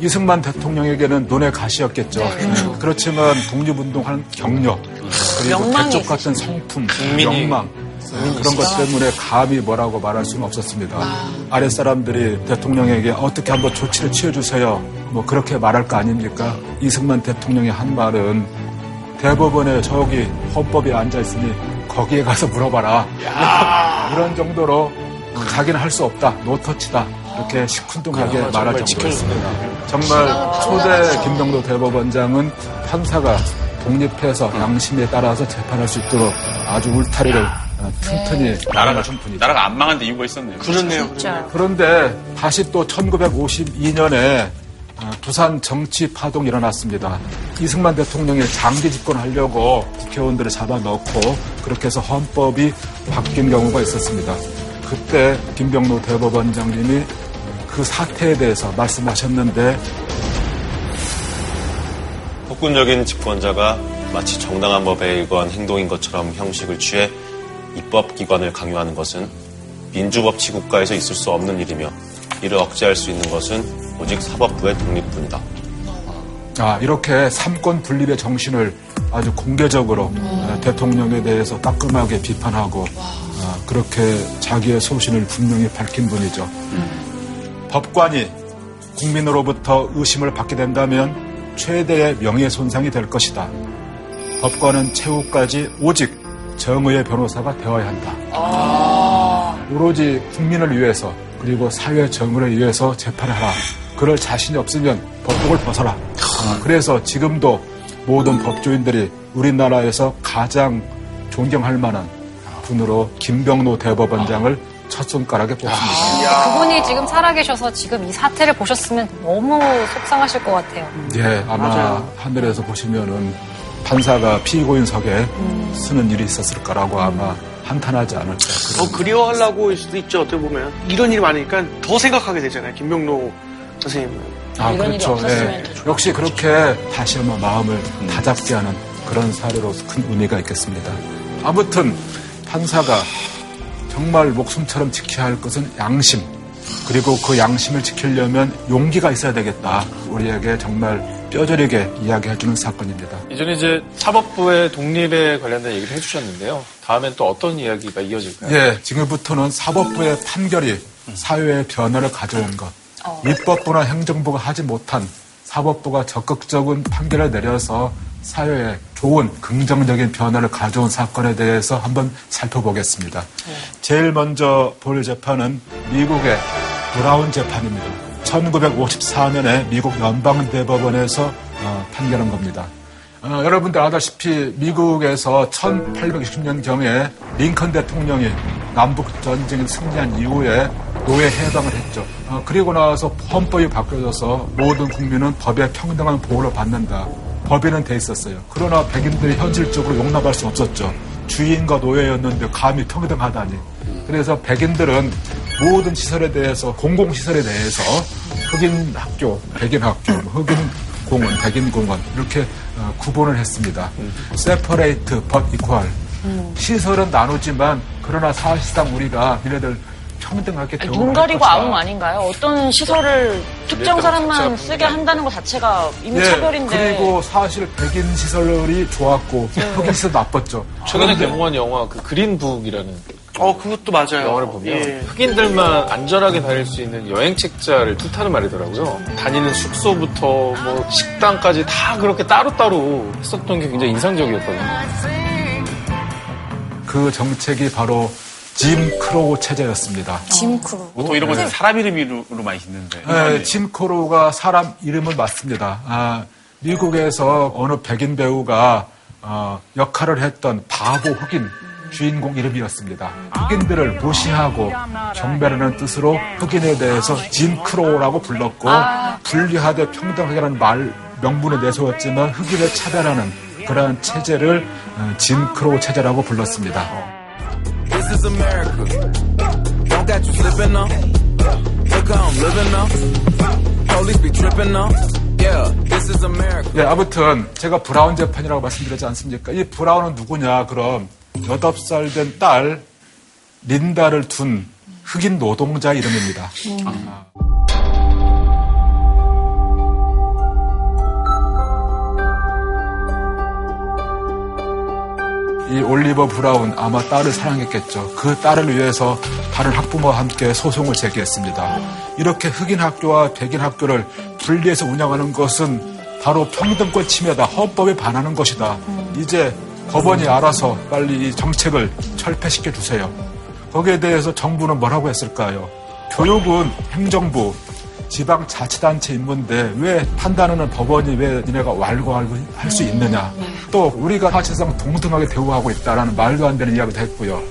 Speaker 8: 이승만 대통령에게는 눈의 가시였겠죠. 그렇지만 독립운동하는 격려 그리고
Speaker 1: 명망이
Speaker 8: 대쪽 같은 성품,
Speaker 3: 국민이-
Speaker 8: 명망 그런 것 때문에 감히 뭐라고 말할 수는 없었습니다. 아랫 사람들이 대통령에게 어떻게 한번 조치를 취해주세요. 뭐 그렇게 말할 거 아닙니까? 이승만 대통령이 한 말은 대법원에 저기 헌법에 앉아 있으니 거기에 가서 물어봐라. 이런 정도로 자기는 할 수 없다. 노터치다. 이렇게 시큰둥하게 말할 정도였습니다. 정말 초대 김병도 대법원장은 판사가 독립해서 양심에 따라서 재판할 수 있도록 아주 울타리를 어, 튼튼히
Speaker 4: 나라가
Speaker 8: 준 분이죠.
Speaker 4: 나라가 안 망한 데 이유가 있었네요.
Speaker 6: 그렇네요.
Speaker 1: 진짜.
Speaker 8: 그런데 다시 또 1952년에 어, 부산 정치 파동이 일어났습니다. 이승만 대통령이 장기 집권하려고 국회의원들을 잡아넣고 그렇게 해서 헌법이 바뀐 경우가 있었습니다. 그때 김병로 대법원장님이 그 사태에 대해서 말씀하셨는데
Speaker 7: 폭군적인 집권자가 마치 정당한 법에 의거한 행동인 것처럼 형식을 취해 입법기관을 강요하는 것은 민주법치 국가에서 있을 수 없는 일이며 이를 억제할 수 있는 것은 오직 사법부의 독립뿐이다.
Speaker 8: 아, 이렇게 삼권 분립의 정신을 아주 공개적으로 어, 대통령에 대해서 따끔하게 비판하고 어, 그렇게 자기의 소신을 분명히 밝힌 분이죠. 법관이 국민으로부터 의심을 받게 된다면 최대의 명예손상이 될 것이다. 법관은 최후까지 오직 정의의 변호사가 되어야 한다. 오로지 국민을 위해서 그리고 사회 정의를 위해서 재판을 하라. 그럴 자신이 없으면 법복을 벗어라. 아, 그래서 지금도 모든 법조인들이 우리나라에서 가장 존경할 만한 분으로 김병로 대법원장을 첫 손가락에 뽑습니다.
Speaker 11: 그분이 지금 살아계셔서 지금 이 사태를 보셨으면 너무 속상하실 것 같아요.
Speaker 8: 예, 아마
Speaker 6: 맞아요.
Speaker 8: 하늘에서 보시면은 판사가 피고인석에 쓰는 일이 있었을 거라고 아마 한탄하지 않을까.
Speaker 6: 더 그리워하려고 일 수도 있죠, 어떻게 보면. 이런 일이 많으니까 더 생각하게 되잖아요, 김명로 선생님은.
Speaker 8: 아, 그렇죠.
Speaker 1: 좋았을
Speaker 8: 역시 그렇게 다시 한번 마음을 다잡게 하는 그런 사례로 큰 의미가 있겠습니다. 아무튼 판사가 정말 목숨처럼 지켜야 할 것은 양심. 그리고 그 양심을 지키려면 용기가 있어야 되겠다. 우리에게 정말 뼈저리게 이야기해 주는 사건입니다.
Speaker 3: 이전에 이제 사법부의 독립에 관련된 얘기를 해주셨는데요. 다음엔 또 어떤 이야기가 이어질까요?
Speaker 8: 예, 지금부터는 사법부의 판결이 사회의 변화를 가져온 것. 입법부나 행정부가 하지 못한 사법부가 적극적인 판결을 내려서 사회에 좋은 긍정적인 변화를 가져온 사건에 대해서 한번 살펴보겠습니다. 제일 먼저 볼 재판은 미국의 브라운 재판입니다. 1954년에 미국 연방대법원에서 어, 판결한 겁니다. 어, 여러분들 아다시피 미국에서 1860년경에 링컨 대통령이 남북 전쟁에 승리한 이후에 노예 해방을 했죠. 어, 그리고 나서 헌법이 바뀌어져서 모든 국민은 법의 평등한 보호를 받는다. 법에는 돼 있었어요. 그러나 백인들이 현실적으로 용납할 수 없었죠. 주인과 노예였는데 감히 평등하다니. 그래서 백인들은 모든 시설에 대해서 공공시설에 대해서 흑인 학교, 백인 학교, 흑인 공원, 백인 공원 이렇게 어, 구분을 했습니다. separate but equal. 시설은 나누지만 그러나 사실상 우리가 얘네들 평등하게 눈할
Speaker 10: 가리고. 아웅 아닌가요? 어떤 시설을 특정 사람만 쓰게 한다는 것 자체가 이미
Speaker 8: 예,
Speaker 10: 차별인데.
Speaker 8: 그리고 사실 백인 시설이 좋았고 흑인 시설 나빴죠.
Speaker 3: 최근에 개봉한 영화 그 그린북이라는
Speaker 6: 어, 그것도 맞아요.
Speaker 3: 영화를 보면
Speaker 6: 예.
Speaker 3: 흑인들만 안전하게 다닐 수 있는 여행 책자를 뜻하는 말이더라고요. 다니는 숙소부터 뭐 식당까지 다 그렇게 따로따로 했었던 게 굉장히 인상적이었거든요.
Speaker 8: 그 정책이 바로 짐 크로우 체제였습니다.
Speaker 2: 짐 크로우.
Speaker 4: 보통 이런 거는 사람 이름으로 많이 짓는데.
Speaker 8: 네, 짐 크로우가 사람 이름을 맞습니다. 아, 미국에서 어느 백인 배우가 어, 역할을 했던 바보 흑인 주인공 이름이었습니다. 흑인들을 무시하고 경멸하는 뜻으로 흑인에 대해서 짐 크로우라고 불렀고 분리하되 평등하게라는 말 명분을 내세웠지만 흑인을 차별하는 그러한 체제를 어, 짐 크로우 체제라고 불렀습니다.
Speaker 15: This is America. Don't catch you slipping now. Look how I'm living now. Police be tripping now. Yeah, this is America.
Speaker 8: 예, 아무튼 제가 브라운 재판이라고 말씀드렸지 않습니까? 이 브라운은 누구냐? 그럼 8살 된 딸 린다를 둔 흑인 노동자 이름입니다. 아. 이 올리버 브라운 아마 딸을 사랑했겠죠. 그 딸을 위해서 다른 학부모와 함께 소송을 제기했습니다. 이렇게 흑인 학교와 백인 학교를 분리해서 운영하는 것은 바로 평등권 침해다. 헌법에 반하는 것이다. 이제 법원이 알아서 빨리 이 정책을 철폐시켜 주세요. 거기에 대해서 정부는 뭐라고 했을까요? 교육은 행정부, 지방 자치단체 임무인데 왜 판단하는 법원이 왜 니네가 왈가왈부 할 수 있느냐. 또 우리가 사실상 동등하게 대우하고 있다라는 말도 안 되는 이야기도 했고요.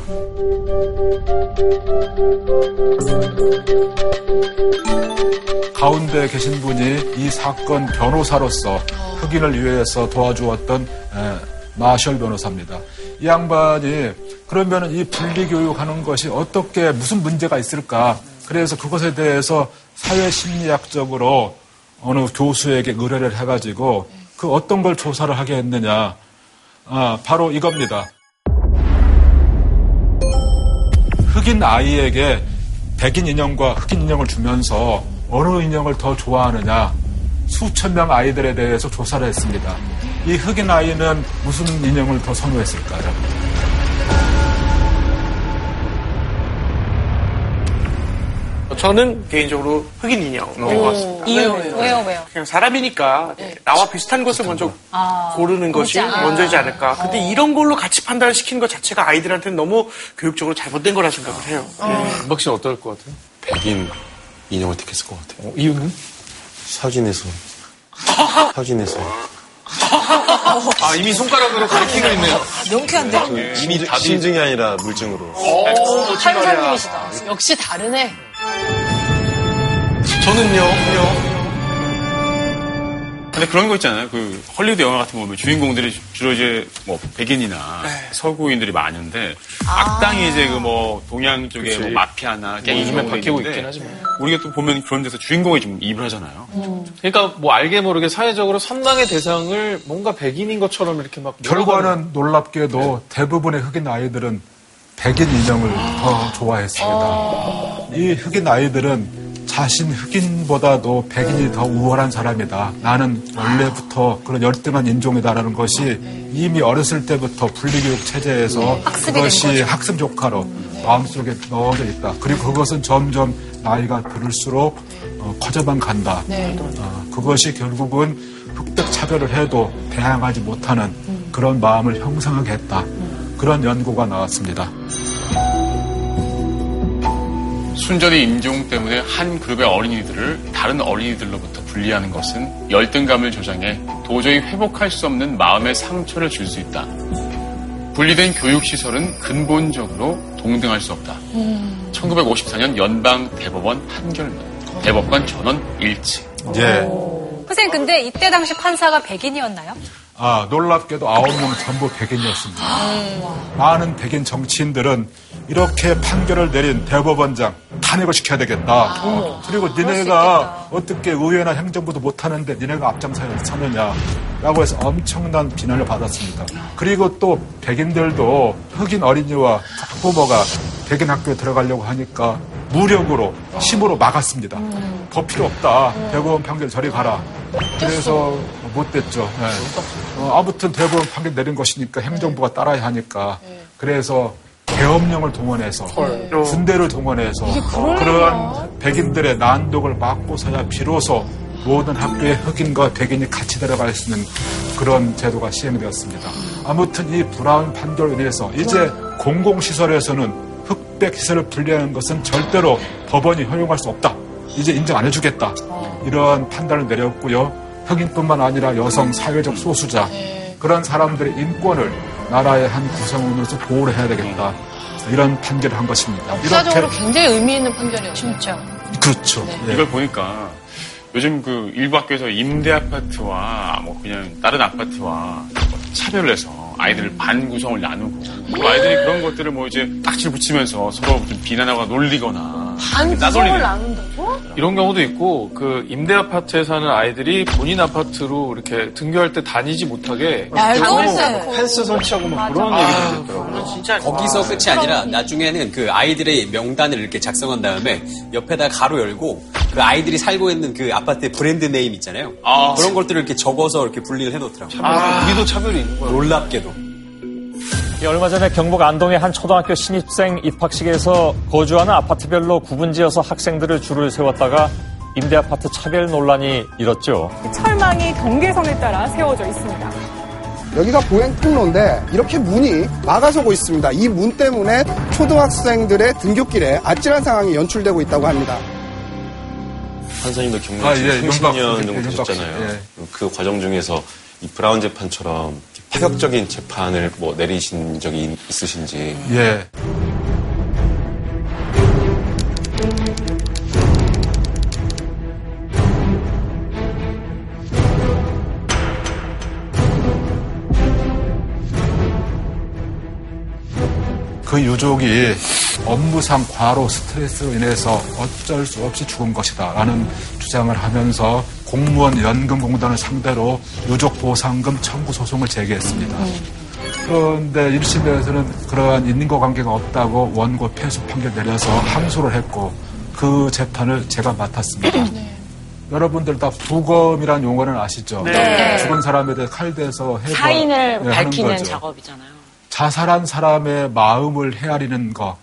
Speaker 8: 가운데 계신 분이 이 사건 변호사로서 흑인을 위해서 도와주었던 에, 마셜 변호사입니다. 이 양반이 그러면 이 분리교육하는 것이 어떻게 무슨 문제가 있을까? 그래서 그것에 대해서 사회심리학적으로 어느 교수에게 의뢰를 해가지고 그 어떤 걸 조사를 하게 했느냐? 아, 바로 이겁니다. 흑인 아이에게 백인 인형과 흑인 인형을 주면서 어느 인형을 더 좋아하느냐 수천 명 아이들에 대해서 조사를 했습니다. 이 흑인 아이는 무슨 인형을 더 선호했을까요?
Speaker 6: 저는 개인적으로 흑인 인형인 것 같습니다.
Speaker 2: 이유는 왜요, 왜요?
Speaker 6: 그냥 사람이니까 나와 비슷한 것을 먼저 고르는 것이
Speaker 2: 맞아.
Speaker 6: 먼저이지 않을까. 근데 이런 걸로 같이 판단을 시키는 것 자체가 아이들한테는 너무 교육적으로 잘못된 거라 생각을 해요.
Speaker 3: 은박 씨는 어떨 것 같아요?
Speaker 7: 백인 인형을 택했을 것 같아요.
Speaker 3: 이유는?
Speaker 7: 사진에서. 사진에서.
Speaker 3: 아, 이미 손가락으로 가리키고 있네요.
Speaker 2: 명쾌한데?
Speaker 7: 이미 심증이 아니라 물증으로.
Speaker 1: 오, 판사님이시다. 역시 다르네.
Speaker 6: 저는요,
Speaker 4: 근데 그런 거 있잖아요. 그 헐리우드 영화 같은 거 보면 주인공들이 주로 이제 뭐 백인이나
Speaker 6: 네.
Speaker 4: 서구인들이 많은데 악당이 이제 그 뭐 동양 쪽에. 뭐 마피아나 갱
Speaker 3: 요즘에
Speaker 4: 이런 거
Speaker 3: 바뀌고 있긴 하지만.
Speaker 4: 우리가 또 보면 그런 데서 주인공이 좀 입을 하잖아요.
Speaker 3: 그러니까 뭐 알게 모르게 사회적으로 선망의 대상을 뭔가 백인인 것처럼 이렇게 막
Speaker 8: 결과는 놀랍게도 대부분의 흑인 아이들은 백인 인형을 더 좋아했습니다. 이 흑인 아이들은 자신 흑인보다도 백인이 더 우월한 사람이다. 나는 원래부터 그런 열등한 인종이다라는 것이 이미 어렸을 때부터 분리교육 체제에서 그것이 학습 조카로 마음속에 넣어져 있다. 그리고 그것은 점점 나이가 들을수록 어, 커져만 간다. 어, 그것이 결국은 흑백 차별을 해도 대항하지 못하는 그런 마음을 형성하게 했다. 그런 연구가 나왔습니다.
Speaker 4: 순전히 인종 때문에 한 그룹의 어린이들을 다른 어린이들로부터 분리하는 것은 열등감을 조장해 도저히 회복할 수 없는 마음의 상처를 줄 수 있다. 분리된 교육시설은 근본적으로 동등할 수 없다. 1954년 연방 대법원 판결문. 대법관 전원 일치.
Speaker 8: 예.
Speaker 11: 선생님, 근데 이때 당시 판사가 백인이었나요?
Speaker 8: 아, 놀랍게도 아홉 명 전부 백인이었습니다. 많은 백인 정치인들은 이렇게 판결을 내린 대법원장 탄핵을 시켜야 되겠다. 그리고 니네가 어떻게 의회나 행정부도 못하는데 니네가 앞장서야 서느냐. 라고 해서 엄청난 비난을 받았습니다. 그리고 또 백인들도 흑인 어린이와 부모가 백인 학교에 들어가려고 하니까 무력으로 힘으로 막았습니다. 더 필요 없다. 대법원 판결 저리 가라. 그래서 못 됐죠. 네. 어, 아무튼 대법원 판결 내린 것이니까 행정부가 따라야 하니까 그래서 계엄령을 동원해서 군대를 동원해서 그러한 백인들의 난독을 막고서야 비로소 모든 학교에 흑인과 백인이 같이 들어갈 수 있는 그런 제도가 시행되었습니다. 아무튼 이 브라운 판결에 의해서 이제 공공시설에서는 흑백 시설을 분리하는 것은 절대로 법원이 허용할 수 없다. 이제 인정 안 해주겠다. 이런 판단을 내렸고요. 흑인뿐만 아니라 여성, 사회적 소수자 그런 사람들의 인권을 나라의 한 구성원으로서 보호를 해야 되겠다. 이런 판결을 한 것입니다.
Speaker 1: 역사적으로 굉장히 의미 있는 판결이에요.
Speaker 11: 진짜.
Speaker 8: 그렇죠. 예.
Speaker 4: 이걸 보니까 요즘 그 일부 학교에서 임대 아파트와 뭐 그냥 다른 아파트와 차별을 해서 아이들을 반 구성을 나누고 그 아이들이 그런 것들을 뭐 이제 딱지를 붙이면서 서로 좀 비난하거나 놀리거나
Speaker 1: 반
Speaker 4: 따돌리는
Speaker 1: 나눈다고?
Speaker 3: 이런 경우도 있고 그 임대 아파트에 사는 아이들이 본인 아파트로 이렇게 등교할 때 다니지 못하게
Speaker 1: 안
Speaker 3: 펜스, 설치하고 막 그런 얘기도 있더라고요.
Speaker 6: 진짜
Speaker 14: 거기서 끝이 아니라 나중에는 그 아이들의 명단을 이렇게 작성한 다음에 옆에다 가로 열고 그 아이들이 살고 있는 그 아파트의 브랜드 네임 있잖아요. 그런 것들을 이렇게 적어서 이렇게 분리를 해놓더라고요.
Speaker 3: 우리도 차별이 있는 거야.
Speaker 14: 놀랍게도.
Speaker 16: 예, 얼마 전에 경북 안동의 한 초등학교 신입생 입학식에서 거주하는 아파트별로 구분지어서 학생들을 줄을 세웠다가 임대 아파트 차별 논란이 일었죠.
Speaker 17: 철망이 경계선에 따라 세워져 있습니다.
Speaker 18: 여기가 보행 통로인데 이렇게 문이 막아서고 있습니다. 이 문 때문에 초등학생들의 등굣길에 아찔한 상황이 연출되고 있다고 합니다.
Speaker 7: 판사님도 경력
Speaker 8: 아, 예,
Speaker 7: 30년
Speaker 8: 윤박-
Speaker 7: 정도 되셨잖아요.
Speaker 8: 예.
Speaker 7: 그 과정 중에서 이 브라운 재판처럼 파격적인 재판을 뭐 내리신 적이 있- 있으신지.
Speaker 8: 예. 그 유족이 업무상 과로 스트레스로 인해서 어쩔 수 없이 죽은 것이다 라는 주장을 하면서 공무원 연금 공단을 상대로 유족 보상금 청구 소송을 제기했습니다. 그런데 1심에서는 그러한 인과관계가 없다고 원고 패소 판결 내려서 항소를 했고 그 재판을 제가 맡았습니다. 여러분들 다 부검이란 용어는 아시죠?
Speaker 10: 네.
Speaker 8: 죽은 사람에 대해 칼 대서 해서
Speaker 10: 사인을
Speaker 8: 네, 하는
Speaker 10: 밝히는
Speaker 8: 거죠.
Speaker 10: 작업이잖아요.
Speaker 8: 자살한 사람의 마음을 헤아리는 거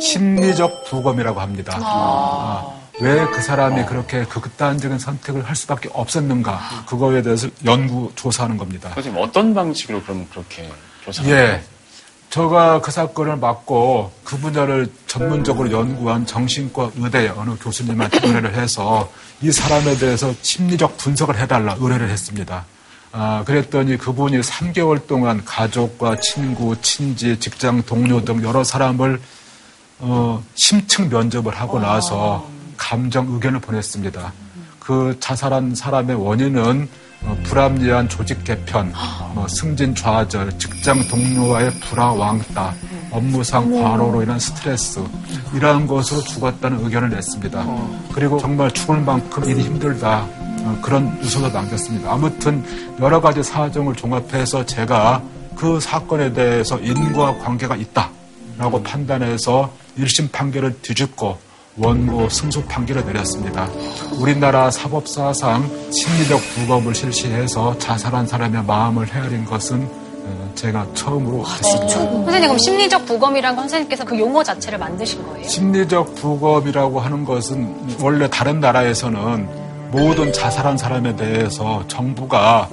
Speaker 8: 심리 적 부검이라고 합니다. 아, 왜그 사람이 그렇게 극단적인 선택을 할 수밖에 없었는가 그거에 대해서 연구 조사하는 겁니다.
Speaker 4: 선생님 어떤 방식으로 그럼 그렇게 조사를
Speaker 8: 예. 제가 그 사건을 맡고 그 분야를 전문적으로 연구한 정신과 의대 어느 교수님한테 의뢰를 해서 이 사람에 대해서 심리적 분석을 해달라 의뢰를 했습니다. 아, 그랬더니 그분이 3개월 동안 가족과 친구, 친지, 직장 동료 등 여러 사람을 어, 심층 면접을 하고 나서 감정 의견을 보냈습니다. 그 자살한 사람의 원인은 어, 불합리한 조직 개편, 뭐 승진 좌절, 직장 동료와의 불화왕따, 업무상 과로로 인한 스트레스 이러한 것으로 죽었다는 의견을 냈습니다. 그리고 정말 죽을 만큼 일이 힘들다 어, 그런 유서도 남겼습니다. 아무튼 여러 가지 사정을 종합해서 제가 그 사건에 대해서 인과 관계가 있다라고 판단해서 1심 판결을 뒤집고 원고 승소 판결을 내렸습니다. 우리나라 사법사상 심리적 부검을 실시해서 자살한 사람의 마음을 헤아린 것은 어, 제가 처음으로 했습니다.
Speaker 11: 선생님, 그럼 심리적 부검이란 건 선생님께서 그 용어 자체를 만드신 거예요?
Speaker 8: 심리적 부검이라고 하는 것은 원래 다른 나라에서는 모든 자살한 사람에 대해서 정부가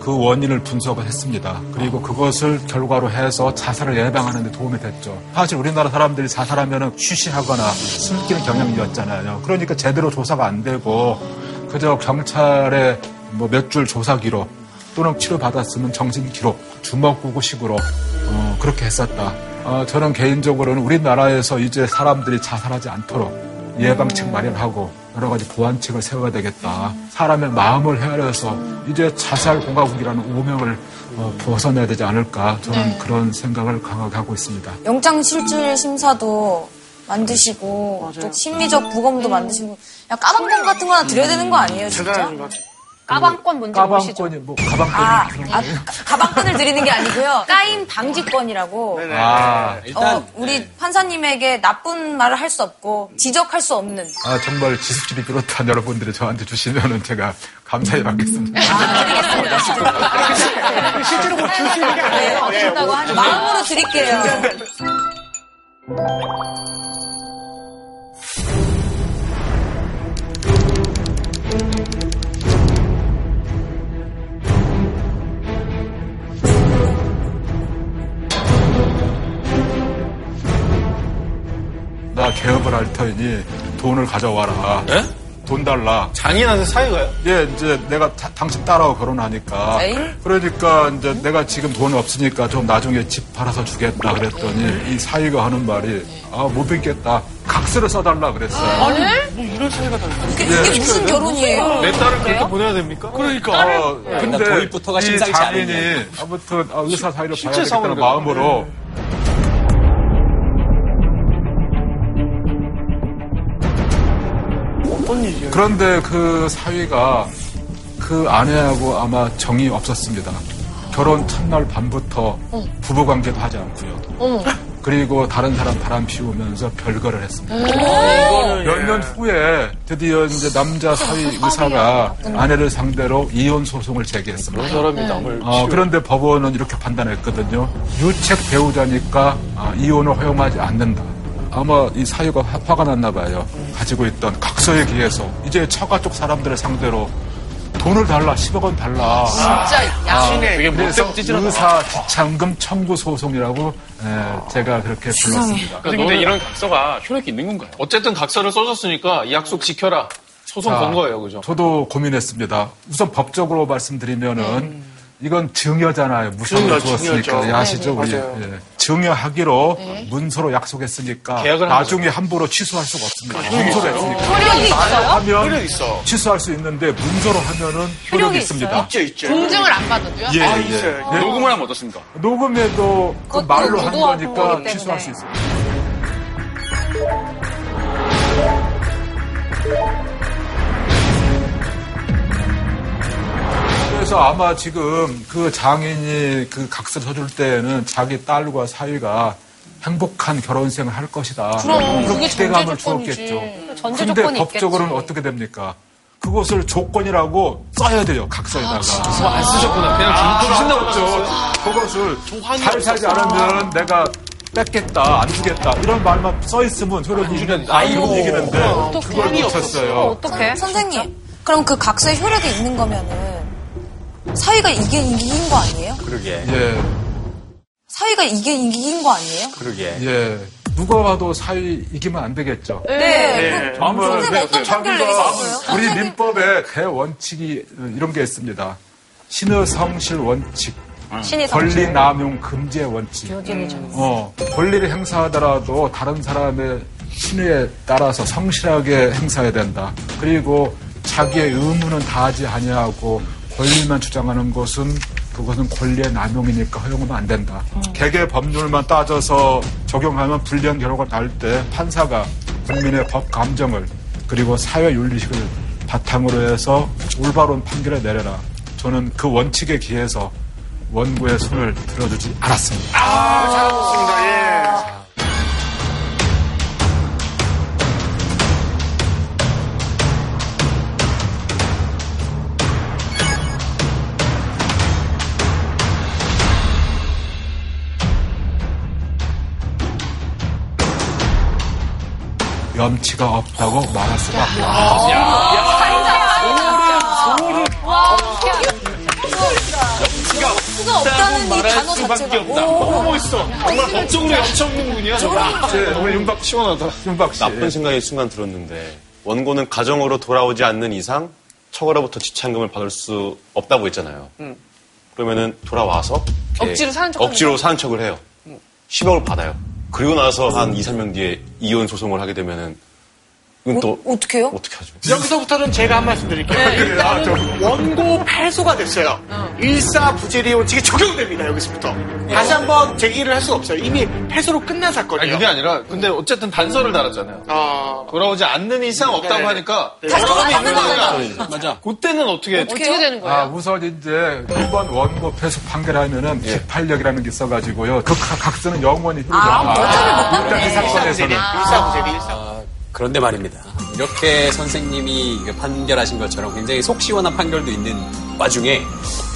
Speaker 8: 그 원인을 분석을 했습니다. 그리고 그것을 결과로 해서 자살을 예방하는 데 도움이 됐죠. 사실 우리나라 사람들이 자살하면 쉬쉬하거나 숨기는 경향이었잖아요. 그러니까 제대로 조사가 안 되고 그저 경찰의 뭐 몇 줄 조사 기록 또는 치료받았으면 정신 기록, 주먹구구식으로 어, 그렇게 했었다. 어, 저는 개인적으로는 우리나라에서 이제 사람들이 자살하지 않도록 예방책 마련하고 여러 가지 보완책을 세워야 되겠다. 사람의 마음을 헤아려서 이제 자살 공화국이라는 오명을 어, 벗어내야 되지 않을까. 저는
Speaker 2: 네.
Speaker 8: 그런 생각을 강하게 하고 있습니다.
Speaker 2: 영장 실질 심사도 만드시고 또 심리적 부검도 만드시고 야 까방권 같은 거 하나 드려야 되는 거 아니에요 진짜?
Speaker 11: 까방권 문제 보시죠.
Speaker 8: 까방권이 뭐 가방권이
Speaker 2: 아, 아, 가방권을 드리는 게 아니고요. 까임 방지권이라고.
Speaker 8: 아,
Speaker 2: 어, 우리 판사님에게 나쁜 말을 할 수 없고 지적할 수 없는.
Speaker 8: 아, 정말 지숙질이 비롯한 여러분들이 저한테 주시면은 제가 감사히 받겠습니다.
Speaker 2: 드리겠습니다.
Speaker 6: 실제로 뭐 줄 수 있는 게 아니에요.
Speaker 2: 네. 마음으로 드릴게요.
Speaker 8: 나 개업을 할 터이니 돈을 가져와라. 돈 달라.
Speaker 3: 장인한테 사이가요?
Speaker 8: 예, 이제 내가 다- 당신 딸하고 결혼하니까.
Speaker 3: 에이?
Speaker 8: 그러니까 이제 내가 지금 돈 없으니까 좀 나중에 집 팔아서 주겠다 그랬더니 이 사위가 하는 말이 아, 못 뵙겠다. 각서를 써달라 그랬어요.
Speaker 6: 아니, 뭐 이런 사이가 다 있어.
Speaker 8: 이게 무슨
Speaker 2: 결혼이에요?
Speaker 3: 내 딸을 그렇게 보내야 됩니까?
Speaker 6: 그러니까.
Speaker 8: 어, 근데
Speaker 14: 도입부터가
Speaker 8: 이
Speaker 14: 심상치
Speaker 8: 장인이
Speaker 14: 않은데.
Speaker 8: 아무튼 아, 의사 사이를 봐야
Speaker 3: 실제
Speaker 8: 되겠다는 마음으로
Speaker 6: 어떤 일이에요?
Speaker 8: 그런데 그 사위가 그 아내하고 아마 정이 없었습니다. 결혼 첫날 밤부터 부부 관계도 하지 않고요.
Speaker 1: 어머.
Speaker 8: 그리고 다른 사람 바람 피우면서 별거를 했습니다. 몇 년 후에 드디어 이제 남자 사위 의사가 아내를 상대로 이혼 소송을 제기했습니다.
Speaker 3: 그런 사람이 남을
Speaker 8: 어, 그런데 법원은 이렇게 판단했거든요. 유책 배우자니까 아, 이혼을 허용하지 않는다. 아마 이 사유가 화- 화가 났나 봐요. 가지고 있던 각서에 기해서 이제 처가 쪽 사람들을 상대로 돈을 달라, 10억 원 달라.
Speaker 1: 진짜 양심에
Speaker 8: 그게 그래서 의사 지참금 청구 소송이라고 예, 제가 그렇게 불렀습니다.
Speaker 4: 근데, 근데 이런 각서가 효력이 있는 건가요?
Speaker 3: 어쨌든 각서를 써줬으니까 이 약속 지켜라. 소송
Speaker 8: 자,
Speaker 3: 건 거예요, 그죠?
Speaker 8: 저도 고민했습니다. 우선 법적으로 말씀드리면은 이건 증여잖아요. 무상으로
Speaker 3: 증여,
Speaker 8: 주었으니까.
Speaker 3: 증여죠.
Speaker 8: 예, 아시죠?
Speaker 3: 네,
Speaker 8: 우리.
Speaker 3: 네, 맞아요.
Speaker 8: 예. 증여하기로
Speaker 3: 네.
Speaker 8: 문서로 약속했으니까 나중에 함부로 취소할 수가 없습니다.
Speaker 3: 효력이
Speaker 8: 문서로
Speaker 3: 있어요.
Speaker 8: 했으니까.
Speaker 3: 효력이 있어요?
Speaker 8: 하면
Speaker 3: 효력이 있어.
Speaker 8: 취소할 수 있는데 문서로 하면은 효력이 있습니다.
Speaker 6: 있죠, 있죠.
Speaker 1: 공증을 안 받아도요?
Speaker 8: 예,
Speaker 6: 아,
Speaker 8: 예.
Speaker 6: 있어요.
Speaker 8: 예.
Speaker 4: 녹음을 하면 어떻습니까?
Speaker 8: 녹음에도 그 말로 한 거니까. 취소할 수 있습니 그래서 아마 지금 그 장인이 그 각서를 써줄 때에는 자기 딸과 사위가 행복한 결혼 생을 할 것이다.
Speaker 11: 그럼,
Speaker 8: 그런
Speaker 11: 그게
Speaker 8: 기대감을. 주었겠죠.
Speaker 11: 조건이
Speaker 8: 법적으로는
Speaker 11: 있겠지.
Speaker 8: 어떻게 됩니까? 그것을 조건이라고 써야 돼요, 각서에다가.
Speaker 3: 그거 안 쓰셨구나. 그냥
Speaker 8: 아,
Speaker 3: 준- 주신다고
Speaker 8: 그렇죠. 그것을 잘 살지. 않으면 내가 뺏겠다, 안 주겠다 이런 말만 써 있으면 효력이 이기는
Speaker 2: 아이고.
Speaker 8: 이기는데. 그걸 놓쳤어요.
Speaker 2: 선- 선생님, 그럼 그 각서에 효력이 있는 거면은 사위가 이게 이긴 거 아니에요?
Speaker 14: 그러게.
Speaker 8: 예,
Speaker 2: 사위가 이게 이긴 거 아니에요?
Speaker 14: 그러게.
Speaker 8: 예. 누가 봐도 사위 이기면 안 되겠죠.
Speaker 2: 네.
Speaker 8: 네.
Speaker 2: 그럼 선생님 어떤 판결 내리셨어요?
Speaker 8: 우리 민법에 대원칙이 이런 게 있습니다. 신의 성실 원칙,
Speaker 11: 신의
Speaker 8: 권리
Speaker 11: 성실.
Speaker 8: 남용 금지의 원칙. 어, 권리를 행사하더라도 다른 사람의 신의에 따라서 성실하게 행사해야 된다. 그리고 자기의 의무는 다하지 아니하고 권리만 주장하는 것은 그것은 권리의 남용이니까 허용하면 안 된다. 개개 법률만 따져서 적용하면 불리한 결과가 날 때 판사가 국민의 법 감정을 그리고 사회 윤리식을 바탕으로 해서 올바른 판결을 내려라. 저는 그 원칙에 기해서 원고의 손을 들어주지 않았습니다.
Speaker 6: 아, 잘하셨습니다.
Speaker 8: 염치가 없다고 말할 수가 없다.
Speaker 2: 없다는 이 단어 자체가.
Speaker 3: 너무 멋있어. 정말 법적으로 영치 없는 분이야. 정말 윤박 시원하다. 윤박 씨.
Speaker 7: 나쁜 생각이 순간 들었는데 원고는 가정으로 돌아오지 않는 이상 처가로부터 지참금을 받을 수 없다고 했잖아요.
Speaker 6: 음.
Speaker 7: 그러면은 돌아와서
Speaker 1: 억지로 사는 척하는
Speaker 7: 억지로? 사는 척을 해요. 10억을 받아요. 그리고 나서 한 2, 3년 뒤에 이혼 소송을 하게 되면은 이건 또
Speaker 2: 어 떻게 해요?
Speaker 7: 어떻게 하죠?
Speaker 6: 여기서부터는 제가 한 말씀 드릴게요.
Speaker 1: 네,
Speaker 6: 아, 저 원고 패소가 됐어요.
Speaker 1: 어.
Speaker 6: 일사부재리 원칙이 적용됩니다, 여기서부터. 다시 한번 제기를 할 수 없어요. 이미 패소로 끝난
Speaker 3: 아니,
Speaker 6: 사건이에요.
Speaker 3: 그게 아니라, 근데 어쨌든 단서를 달았잖아요.
Speaker 6: 아,
Speaker 3: 돌아오지 않는 이상 없다고
Speaker 6: 네.
Speaker 3: 하니까.
Speaker 6: 네.
Speaker 3: 사람이 있는. 거니까.
Speaker 14: 맞아.
Speaker 3: 그때는 어떻게,
Speaker 1: 어떻게 되는 거예요?
Speaker 8: 아, 우선 이제 일본 원고 패소 판결하면은 기판력이라는 게 있어가지고요. 그 각- 각서는 영원히
Speaker 2: 아, 어차피 못
Speaker 8: 일단 이 사건에서는
Speaker 6: 일사부재리, 일사.
Speaker 14: 아, 그런데 말입니다. 이렇게 선생님이 판결하신 것처럼 굉장히 속 시원한 판결도 있는 와중에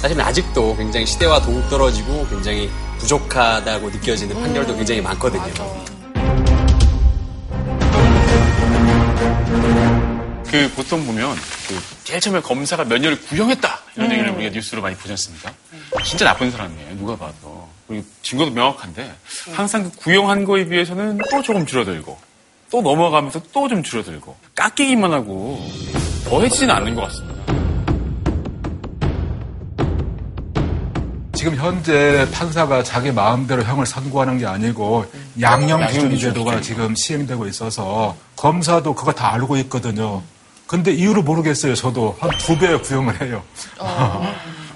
Speaker 14: 사실은 아직도 굉장히 시대와 동떨어지고 굉장히 부족하다고 느껴지는 판결도 굉장히 많거든요.
Speaker 4: 그 보통 보면 그 제일 처음에 검사가 몇 년을 구형했다 이런 얘기를 우리가 뉴스로 많이 보지 않습니까? 진짜 나쁜 사람이에요 누가 봐도 그리고 증거도 명확한데 항상 그 구형한 거에 비해서는 또 조금 줄어들고 또 넘어가면서 또 좀 줄어들고 깎이기만 하고 더해지지는 않는 것 같습니다.
Speaker 8: 지금 현재 판사가 자기 마음대로 형을 선고하는 게 아니고 양형 기준 제도가 지금 시행되고 있어서 검사도 그거 다 알고 있거든요. 근데 이유를 모르겠어요. 저도 한 두 배 구형을 해요.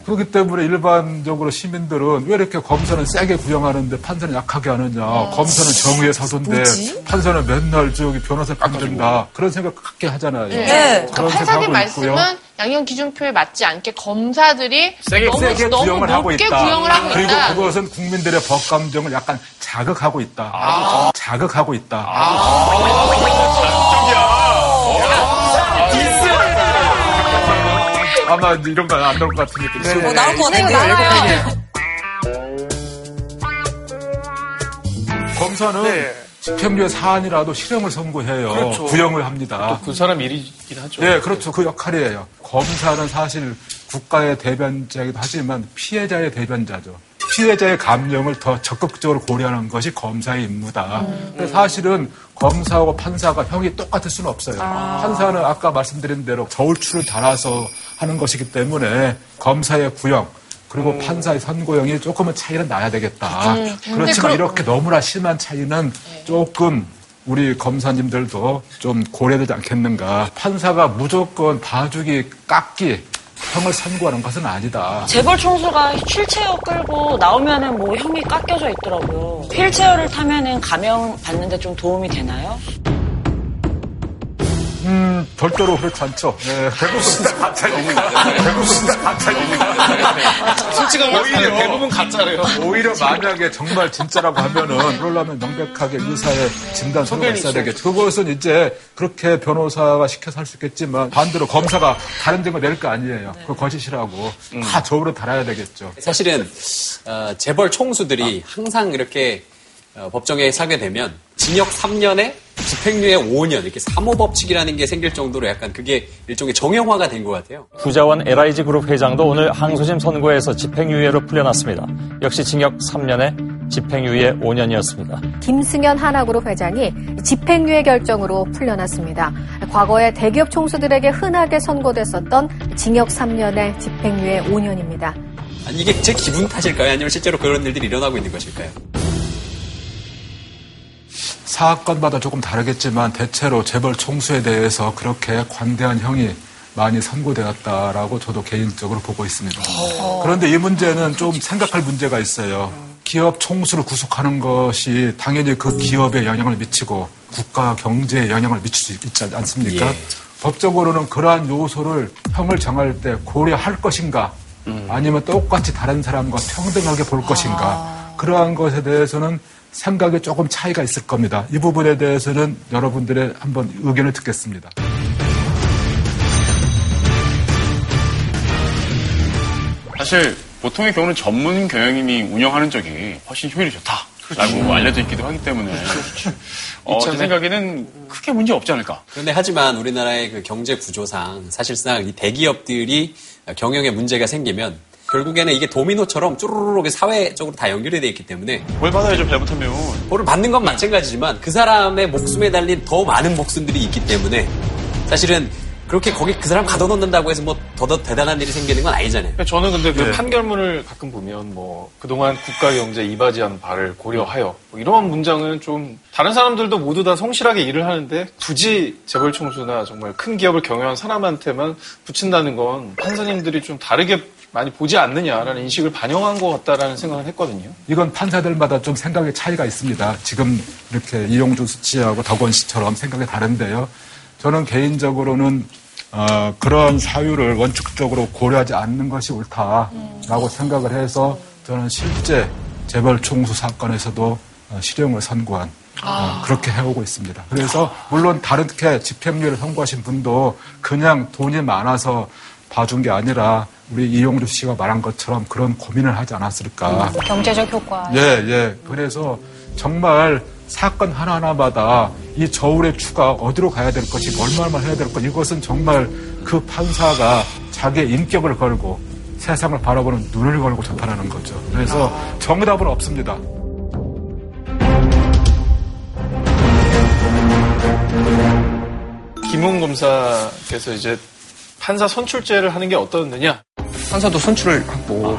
Speaker 8: 그렇기 때문에 일반적으로 시민들은 왜 이렇게 검사는 세게 구형하는데 판사는 약하게 하느냐. 검사는 정의의 사도인데
Speaker 2: 뭐지?
Speaker 8: 판사는 맨날 저기 변호사 편든다. 그런 생각 갖게 하잖아요.
Speaker 1: 네.
Speaker 8: 그런
Speaker 1: 판사님
Speaker 8: 생각하고
Speaker 1: 말씀은
Speaker 8: 있고요.
Speaker 1: 양형 기준표에 맞지 않게 검사들이
Speaker 8: 세게,
Speaker 1: 너무,
Speaker 8: 세게
Speaker 1: 너무
Speaker 8: 구형을 하고 있다.
Speaker 1: 구형을 하고
Speaker 8: 그리고
Speaker 1: 있다.
Speaker 8: 그것은 국민들의 법 감정을 약간 자극하고 있다.
Speaker 1: 아.
Speaker 8: 자극하고 있다. 아 마 이런 거 안 나올 것 같으니까.
Speaker 6: 네,
Speaker 2: 뭐 나올 것 같은데. 나와요.
Speaker 8: 검사는
Speaker 6: 네.
Speaker 8: 집행유예 사안이라도 실형을 선고해요.
Speaker 6: 그렇죠.
Speaker 8: 구형을 합니다.
Speaker 3: 그 사람 일이긴 하죠.
Speaker 8: 네, 그렇죠. 그 역할이에요. 검사는 사실 국가의 대변자이기도 하지만 피해자의 대변자죠. 피해자의 감정을 더 적극적으로 고려하는 것이 검사의 임무다. 근데 사실은 검사하고 판사가 형이 똑같을 수는 없어요. 판사는 아까 말씀드린 대로 저울추를 달아서 하는 것이기 때문에 검사의 구형 그리고 판사의 선고형이 조금은 차이는 나야 되겠다.
Speaker 1: 음,
Speaker 8: 그렇지만
Speaker 1: 그럼-
Speaker 8: 이렇게 너무나 심한 차이는 조금 우리 검사님들도 좀 고려되지 않겠는가. 판사가 무조건 봐주기, 깎기, 형을 선고하는 것은 아니다.
Speaker 10: 재벌 총수가 휠체어 끌고 나오면은 뭐 형이 깎여져 있더라고요. 휠체어를 타면은 감형 받는데 좀 도움이 되나요?
Speaker 8: 음, 절대로 그렇지 않죠. 네, 대부분 다 가짜입니다. 대부분 다 가짜입니다.
Speaker 3: 솔직한 말씀 대부분 가짜래요.
Speaker 8: 오히려 만약에 정말 진짜라고 하면은 그러려면 명백하게 의사의 진단 서류가 있어야 되겠죠. 그것은 이제 그렇게 변호사가 시켜서 할 수 있겠지만 반대로 검사가 다른 증거 낼 거 아니에요. 그거 거짓이라고 다 저으로 달아야 되겠죠.
Speaker 14: 사실은 어, 재벌 총수들이 항상 이렇게 어, 법정에 서게 되면 징역 3년에 집행유예 5년 이렇게 사모법칙이라는 게 생길 정도로 약간 그게 일종의 정형화가 된 것 같아요.
Speaker 16: 부자원 LIG 그룹 회장도 오늘 항소심 선고에서 집행유예로 풀려났습니다. 역시 징역 3년에 집행유예 5년이었습니다.
Speaker 19: 김승현 하나그룹 회장이 집행유예 결정으로 풀려났습니다. 과거에 대기업 총수들에게 흔하게 선고됐었던 징역 3년에 집행유예 5년입니다.
Speaker 14: 아니, 이게 제 기분 탓일까요? 아니면 실제로 그런 일들이 일어나고 있는 것일까요?
Speaker 8: 사건마다 조금 다르겠지만 대체로 재벌 총수에 대해서 그렇게 관대한 형이 많이 선고되었다라고 저도 개인적으로 보고 있습니다. 그런데 이 문제는 좀 생각할 문제가 있어요. 기업 총수를 구속하는 것이 당연히 그 기업에 영향을 미치고 국가 경제에 영향을 미칠 수 있지 않습니까?
Speaker 14: 예.
Speaker 8: 법적으로는 그러한 요소를 형을 정할 때 고려할 것인가 아니면 똑같이 다른 사람과 평등하게 볼 것인가 그러한 것에 대해서는 생각에 조금 차이가 있을 겁니다. 이 부분에 대해서는 여러분들의 한번 의견을 듣겠습니다.
Speaker 4: 사실 보통의 경우는 전문 경영인이 운영하는 쪽이 훨씬 효율이 좋다. 라고 알려져 있기도 하기 때문에 어, 제. 생각에는 크게 문제 없지 않을까.
Speaker 14: 그런데 하지만 우리나라의 그 경제 구조상 사실상 이 대기업들이 경영에 문제가 생기면 결국에는 이게 도미노처럼 쭈루루룩 사회적으로 다 연결이 돼 있기 때문에
Speaker 7: 뭘 받아야죠 잘못하면
Speaker 14: 벌을 받는 건 마찬가지지만 그 사람의 목숨에 달린 더 많은 목숨들이 있기 때문에 사실은 그렇게 거기 그 사람 가둬놓는다고 해서 뭐 더더 대단한 일이 생기는 건 아니잖아요.
Speaker 3: 그러니까 저는 근데 그
Speaker 14: 네.
Speaker 3: 판결문을 가끔 보면 뭐 그동안 국가 경제 이바지한 바를 고려하여 뭐 이런 문장은 좀 다른 사람들도 모두 다 성실하게 일을 하는데 굳이 재벌 총수나 정말 큰 기업을 경영한 사람한테만 붙인다는 건 판사님들이 좀 다르게 많이 보지 않느냐라는 인식을 반영한 것 같다라는 생각을 했거든요.
Speaker 8: 이건 판사들마다 좀 생각의 차이가 있습니다. 지금 이렇게 이용주 씨하고 덕원 씨처럼 생각이 다른데요. 저는 개인적으로는 어, 그런 사유를 원칙적으로 고려하지 않는 것이 옳다라고 생각을 해서 저는 실제 재벌 총수 사건에서도 어, 실형을 선고한 어, 그렇게 해오고 있습니다. 그래서 물론 다르게 집행유예를 선고하신 분도 그냥 돈이 많아서 봐준 게 아니라 우리 이용주 씨가 말한 것처럼 그런 고민을 하지 않았을까.
Speaker 11: 경제적 효과.
Speaker 8: 예, 예. 그래서 정말 사건 하나하나마다 이 저울의 추가 어디로 가야 될 것이 얼마나 해야 될 것, 이것은 정말 그 판사가 자기의 인격을 걸고 세상을 바라보는 눈을 걸고 재판하는 거죠. 그래서 정답은 없습니다.
Speaker 3: 김웅 검사께서 이제 판사 선출제를 하는 게 어떻느냐?
Speaker 5: 판사도 선출을 하고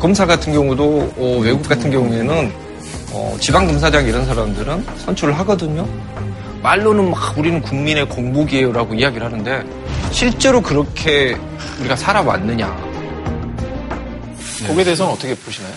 Speaker 5: 검사 같은 경우도 어, 외국 같은 경우에는 어, 지방검사장 이런 사람들은 선출을 하거든요. 말로는 막 우리는 국민의 공복이에요라고 이야기를 하는데 실제로 그렇게 우리가 살아왔느냐.
Speaker 3: 거기에 대해서는 어떻게 보시나요?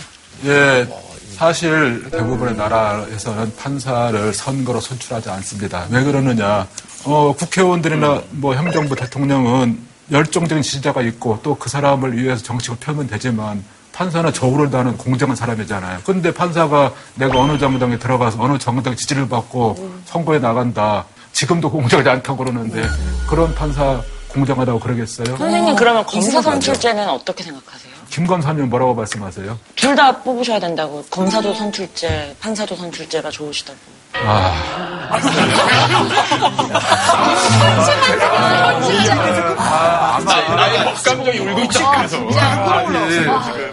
Speaker 8: 예, 사실 대부분의 나라에서는 판사를 선거로 선출하지 않습니다. 왜 그러느냐? 어, 국회의원들이나 뭐 행정부 대통령은 열정적인 지지자가 있고 또 그 사람을 위해서 정책을 펴면 되지만 판사는 저울을 다는 공정한 사람이잖아요. 근데 판사가 내가 어느 정당에 들어가서 어느 정당 지지를 받고 선거에 나간다. 지금도 공정하지 않다고 그러는데 그런 판사 공정하다고 그러겠어요?
Speaker 10: 선생님 그러면 검사. 선출제는 어떻게 생각하세요?
Speaker 8: 김 검사님 뭐라고 말씀하세요?
Speaker 10: 둘 다 뽑으셔야 된다고. 검사도 선출제, 판사도 선출제가 좋으시다고.
Speaker 8: 아,
Speaker 4: 울고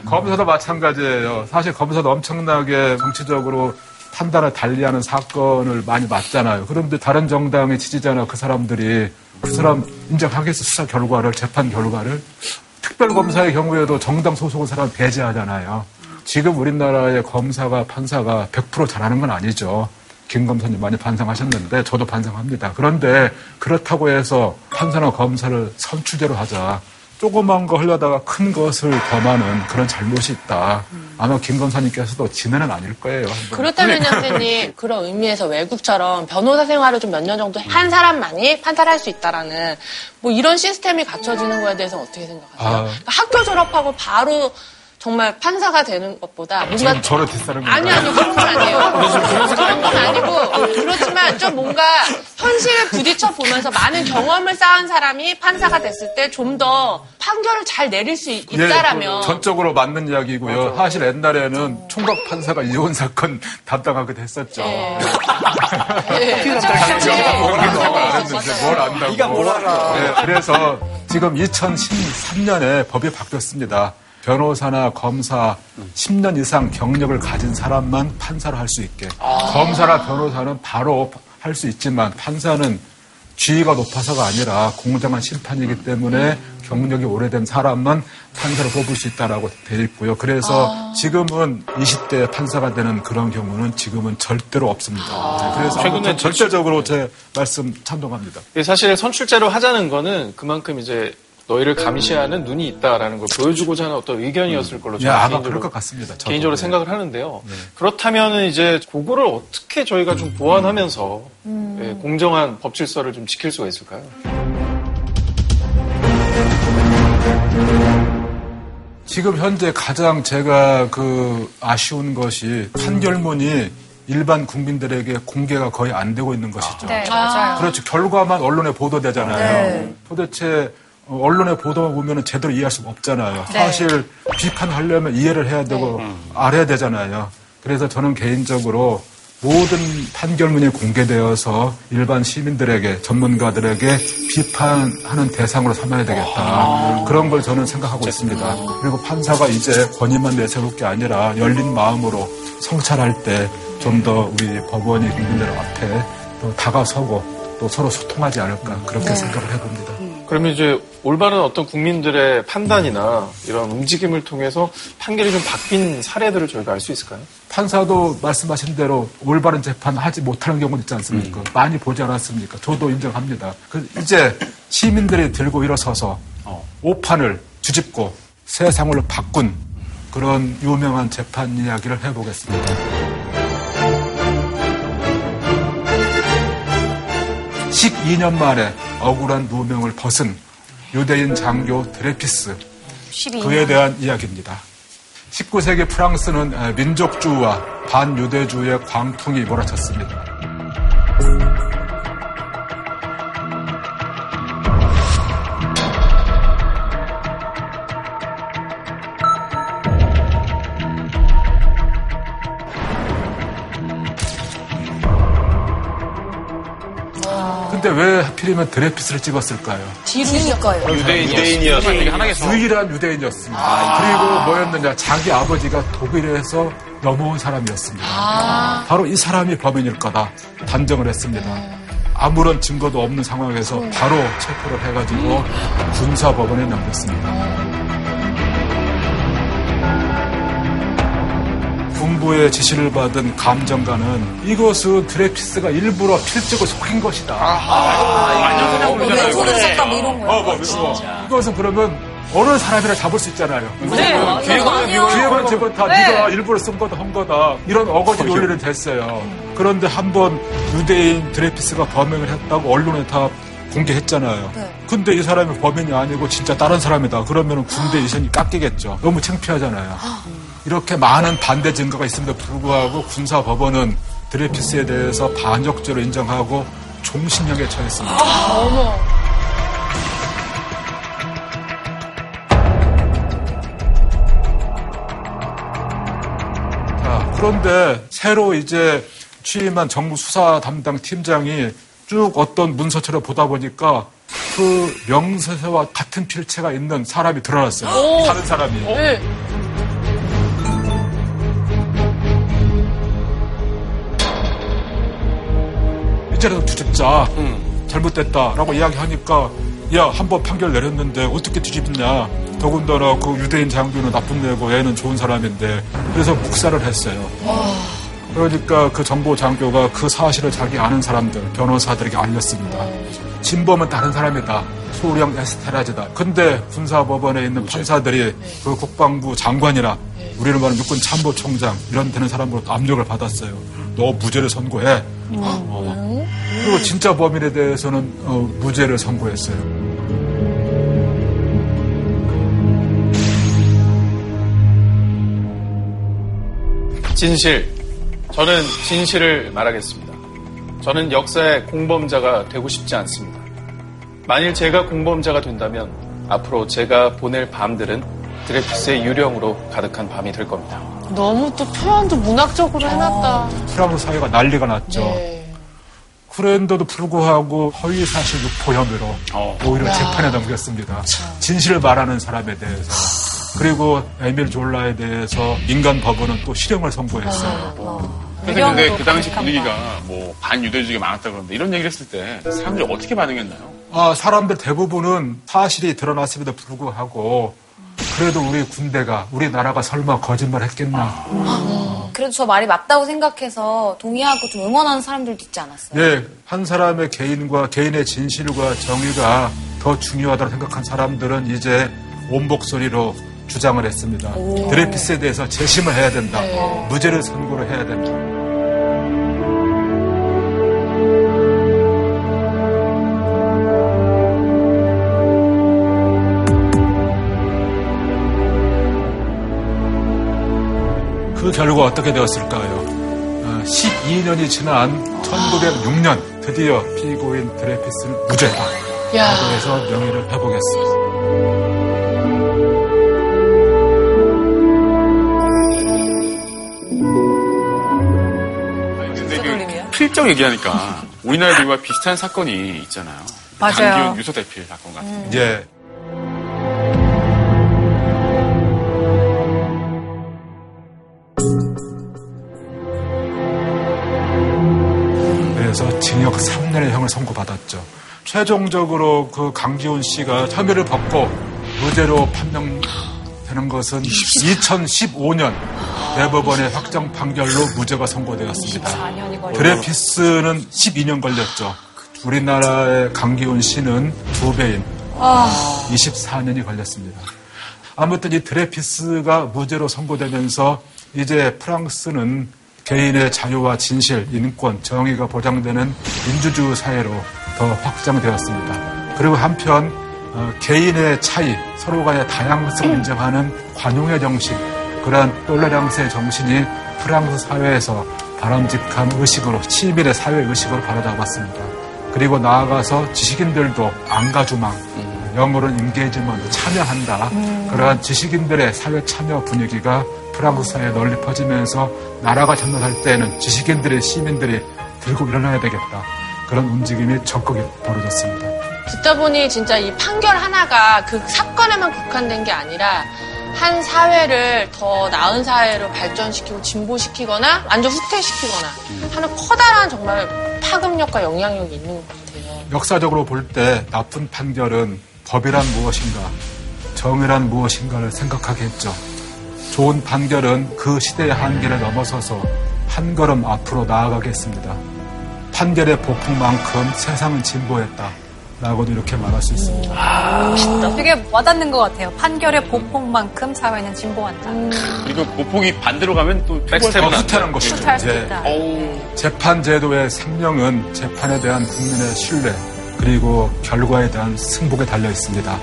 Speaker 8: 검사도 마찬가지예요. 사실 검사도 엄청나게 정치적으로 판단을 달리하는 사건을 많이 맞잖아요. 그런데 다른 정당의 지지자나 그 사람들이 그 사람 인정하겠어 수사 결과를 재판 결과를 특별검사의 경우에도 정당 소속의 사람 배제하잖아요. 지금 우리나라의 검사가 판사가 100% 잘하는 건 아니죠. 김 검사님 많이 반성하셨는데 저도 반성합니다. 그런데 그렇다고 해서 판사나 검사를 선출제로 하자. 조그만 거 하려다가 큰 것을 범하는 그런 잘못이 있다. 아마 김 검사님께서도 지네는 아닐 거예요.
Speaker 1: 그렇다면 선생님 그런 의미에서 외국처럼 변호사 생활을 좀 몇 년 정도 한 사람만이 판사를 할수 있다라는 뭐 이런 시스템이 갖춰지는 거에 대해서 어떻게 생각하세요?
Speaker 8: 아,
Speaker 1: 그러니까 학교 졸업하고 바로 정말 판사가 되는 것보다 뭔가
Speaker 8: 지금 저를 건가요?
Speaker 1: 아니 아니 그런 건 아니에요. 그런 건 아니고 그렇지만 좀 뭔가 현실에 부딪혀 보면서 많은 경험을 쌓은 사람이 판사가 됐을 때 좀 더 판결을 잘 내릴 수 있-
Speaker 8: 예,
Speaker 1: 있다라면
Speaker 8: 전적으로 맞는 이야기고요. 사실 옛날에는 총각 판사가 이혼 사건 담당하기도 했었죠.
Speaker 1: 예.
Speaker 8: 알았는데 뭘 안다고.
Speaker 14: 네가 뭘 알아.
Speaker 8: 네, 그래서 지금 2013년에 법이 바뀌었습니다. 변호사나 검사 10년 이상 경력을 가진 사람만 판사를 할수 있게. 검사나 변호사는 바로 할 수 있지만 판사는 지위가 높아서가 아니라 공정한 심판이기 때문에 경력이 오래된 사람만 판사로 뽑을 수 있다라고 돼 있고요. 그래서 지금은 20대 판사가 되는 그런 경우는 지금은 절대로 없습니다. 네, 그래서
Speaker 3: 최근에
Speaker 8: 절대적으로 제 말씀 찬동합니다.
Speaker 3: 예, 사실 선출제로 하자는 거는 그만큼 이제 너희를 감시하는 눈이 있다라는 걸 보여주고자 하는 어떤 의견이었을 걸로
Speaker 8: 예,
Speaker 3: 저는
Speaker 8: 아마
Speaker 3: 개인적으로,
Speaker 8: 그럴 것 같습니다. 저도.
Speaker 3: 개인적으로
Speaker 8: 네.
Speaker 3: 생각을 하는데요. 그렇다면 이제 그거를 어떻게 저희가 좀 보완하면서 예, 공정한 법 질서를 좀 지킬 수가 있을까요?
Speaker 8: 지금 현재 가장 제가 그 아쉬운 것이 판결문이 일반 국민들에게 공개가 거의 안 되고 있는 것이죠.
Speaker 11: 네, 맞아요.
Speaker 8: 그렇죠. 결과만 언론에 보도되잖아요.
Speaker 11: 네.
Speaker 8: 도대체 어, 언론의 보도만 보면 제대로 이해할 수가 없잖아요.
Speaker 11: 네.
Speaker 8: 사실 비판하려면 이해를 해야 되고 알아야 되잖아요. 그래서 저는 개인적으로 모든 판결문이 공개되어서 일반 시민들에게 전문가들에게 비판하는 대상으로 삼아야 되겠다. 그런 걸 저는 생각하고 있습니다. 그리고 판사가 이제 권위만 내세울 게 아니라 열린 마음으로 성찰할 때 좀 더 우리 법원이 국민들 앞에 또 다가서고 또 서로 소통하지 않을까 그렇게
Speaker 3: 네.
Speaker 8: 생각을 해봅니다.
Speaker 3: 그러면 이제 올바른 어떤 국민들의 판단이나 이런 움직임을 통해서 판결이 좀 바뀐 사례들을 저희가 알 수 있을까요?
Speaker 8: 판사도 말씀하신 대로 올바른 재판 하지 못하는 경우도 있지 않습니까? 많이 보지 않았습니까? 저도 인정합니다. 그 이제 시민들이 들고 일어서서 오판을 뒤집고 세상을 바꾼 그런 유명한 재판 이야기를 해보겠습니다. 12년 만에 억울한 누명을 벗은 유대인 장교 드레피스
Speaker 2: 12년.
Speaker 8: 그에 대한 이야기입니다. 19세기 프랑스는 에, 민족주의와 반유대주의의 광풍이 몰아쳤습니다. 근데 왜 하필이면 드레피스를 찍었을까요?
Speaker 2: 뒤니까요.
Speaker 3: 유대인이어서
Speaker 8: 유일한 유대인이었습니다. 그리고 뭐였느냐? 자기 아버지가 독일에서 넘어온 사람이었습니다.
Speaker 2: 아.
Speaker 8: 바로 이 사람이 범인일 거다 단정을 했습니다. 아무런 증거도 없는 상황에서 바로 체포를 해가지고 군사법원에 넘겼습니다. 군부의 지시를 받은 감정가는 이것은 드레피스가 일부러 필적을 속인 것이다.
Speaker 2: 아, 뭐 왼손을 썼다 뭐 이런 거야.
Speaker 8: 어, 뭐, 뭐. 이것은 그러면 어느 사람이나 잡을 수 있잖아요.
Speaker 2: 네, 아니요.
Speaker 8: 기회관 집은 다
Speaker 2: 네.
Speaker 8: 네가 일부러 쓴 거다, 한 거다. 이런 어거지 논리를 됐어요. 그런데 한번 유대인 드레피스가 범행을 했다고 언론에 다 공개했잖아요.
Speaker 2: 네.
Speaker 8: 근데 이 사람이 범인이 아니고 진짜 다른 사람이다. 그러면 군대 이선이 깎이겠죠. 너무 창피하잖아요. 이렇게 많은 반대 증거가 있음에도 불구하고 군사법원은 드레피스에 대해서 반역죄로 인정하고 종신형에 처했습니다.
Speaker 1: 어머.
Speaker 8: 자, 그런데 새로 이제 취임한 정부 수사 담당 팀장이 쭉 어떤 문서처럼 보다 보니까 그 명세서와 같은 필체가 있는 사람이 드러났어요.
Speaker 1: 오.
Speaker 8: 다른 사람이.
Speaker 1: 네.
Speaker 8: 이제라도 뒤집자. 잘못됐다라고 이야기하니까 야, 한 번 판결 내렸는데 어떻게 뒤집냐. 더군다나 그 유대인 장교는 나쁜 애고 얘는 좋은 사람인데 그래서 묵살을 했어요. 그러니까 그 정보 장교가 그 사실을 자기 아는 사람들, 변호사들에게 알렸습니다. 진범은 다른 사람이다. 소령 에스테라즈다. 근데 군사법원에 있는 판사들이 그 국방부 장관이나 우리는 말하는 육군 참모총장 이런 되는 사람으로 압력을 받았어요. 너 무죄를 선고해. 어. 그리고 진짜 범인에 대해서는 어, 무죄를 선고했어요.
Speaker 3: 진실. 저는 진실을 말하겠습니다. 저는 역사의 공범자가 되고 싶지 않습니다. 만일 제가 공범자가 된다면 앞으로 제가 보낼 밤들은 드레피스의 유령으로 가득한 밤이 될 겁니다.
Speaker 1: 너무 또 표현도 문학적으로 해놨다.
Speaker 8: 프랑스 사회가 난리가 났죠. 그런데도 불구하고 허위 사실 유포 혐의로 오히려
Speaker 1: 야.
Speaker 8: 재판에 넘겼습니다. 진실을 말하는 사람에 대해서. 그리고 에밀 졸라에 대해서 민간 법원은 또 실형을 선고했어요.
Speaker 4: 근데, 근데 그 당시 분위기가 뭐 반유대주의가 많았다 그러는데 이런 얘기를 했을 때 사람들이 어떻게 반응했나요?
Speaker 8: 아, 사람들 대부분은 사실이 드러났음에도 불구하고 그래도 우리 군대가 우리나라가 설마 거짓말 했겠나.
Speaker 2: 그래도 저 말이 맞다고 생각해서 동의하고 좀 응원하는 사람들도 있지 않았어요?
Speaker 8: 예, 한 사람의 개인과 개인의 진실과 정의가 더 중요하다고 생각한 사람들은 이제 온 목소리로 주장을 했습니다.
Speaker 2: 오.
Speaker 8: 드레피스에 대해서 재심을 해야 된다.
Speaker 2: 네.
Speaker 8: 무죄를 선고를 해야 된다. 그 결과 어떻게 되었을까요? 어, 12년이 지난 1906년 드디어 피고인 드레피스는 무죄다. 해서 명예를 회복했습니다.
Speaker 4: 그 필적 얘기하니까 우리나라 들과 비슷한 사건이 있잖아요.
Speaker 2: 맞아요.
Speaker 4: 강기훈 유서 대필 사건 같은. 음.
Speaker 8: 예. 최종적으로 그 강지훈 씨가 혐의를 받고 무죄로 판명되는 것은 2015년 대법원의 확정 판결로 무죄가 선고되었습니다. 드레피스는 12년 걸렸죠. 우리나라의 강기훈 씨는 두 배인 24년이 걸렸습니다. 아무튼 이 드레피스가 무죄로 선고되면서 이제 프랑스는 개인의 자유와 진실, 인권, 정의가 보장되는 민주주의 사회로 더 확장되었습니다. 그리고 한편 어, 개인의 차이, 서로 간의 다양성을 인정하는 관용의 정신, 그러한 tolérance의 정신이 프랑스 사회에서 바람직한 의식으로, 시민의 사회 의식으로 자리잡았습니다. 그리고 나아가서 지식인들도 engagement, 영어로는 engagement, 참여한다. 그러한 지식인들의 사회 참여 분위기가 프랑스 사회에 널리 퍼지면서 나라가 전락할 때는 지식인들의 시민들이 들고 일어나야 되겠다. 그런 움직임이 적극 벌어졌습니다.
Speaker 1: 듣다 보니 진짜 이 판결 하나가 그 사건에만 국한된 게 아니라 한 사회를 더 나은 사회로 발전시키고 진보시키거나 완전 후퇴시키거나 하는 커다란 정말 파급력과 영향력이 있는 것 같아요.
Speaker 8: 역사적으로 볼 때 나쁜 판결은 법이란 무엇인가, 정의란 무엇인가를 생각하게 했죠. 좋은 판결은 그 시대의 한계를 넘어서서 한 걸음 앞으로 나아가겠습니다. 판결의 보폭만큼 세상은 진보했다. 라고도 이렇게 말할 수 있습니다.
Speaker 11: 아, 멋있다. 되게 와닿는 것 같아요. 판결의 보폭만큼 사회는 진보한다.
Speaker 4: 그리고 보폭이 반대로 가면 또
Speaker 8: 백스텝은 후퇴하는 것이죠. 이제
Speaker 11: 있다.
Speaker 8: 재판 제도의 생명은 재판에 대한 국민의 신뢰 그리고 결과에 대한 승복에 달려 있습니다.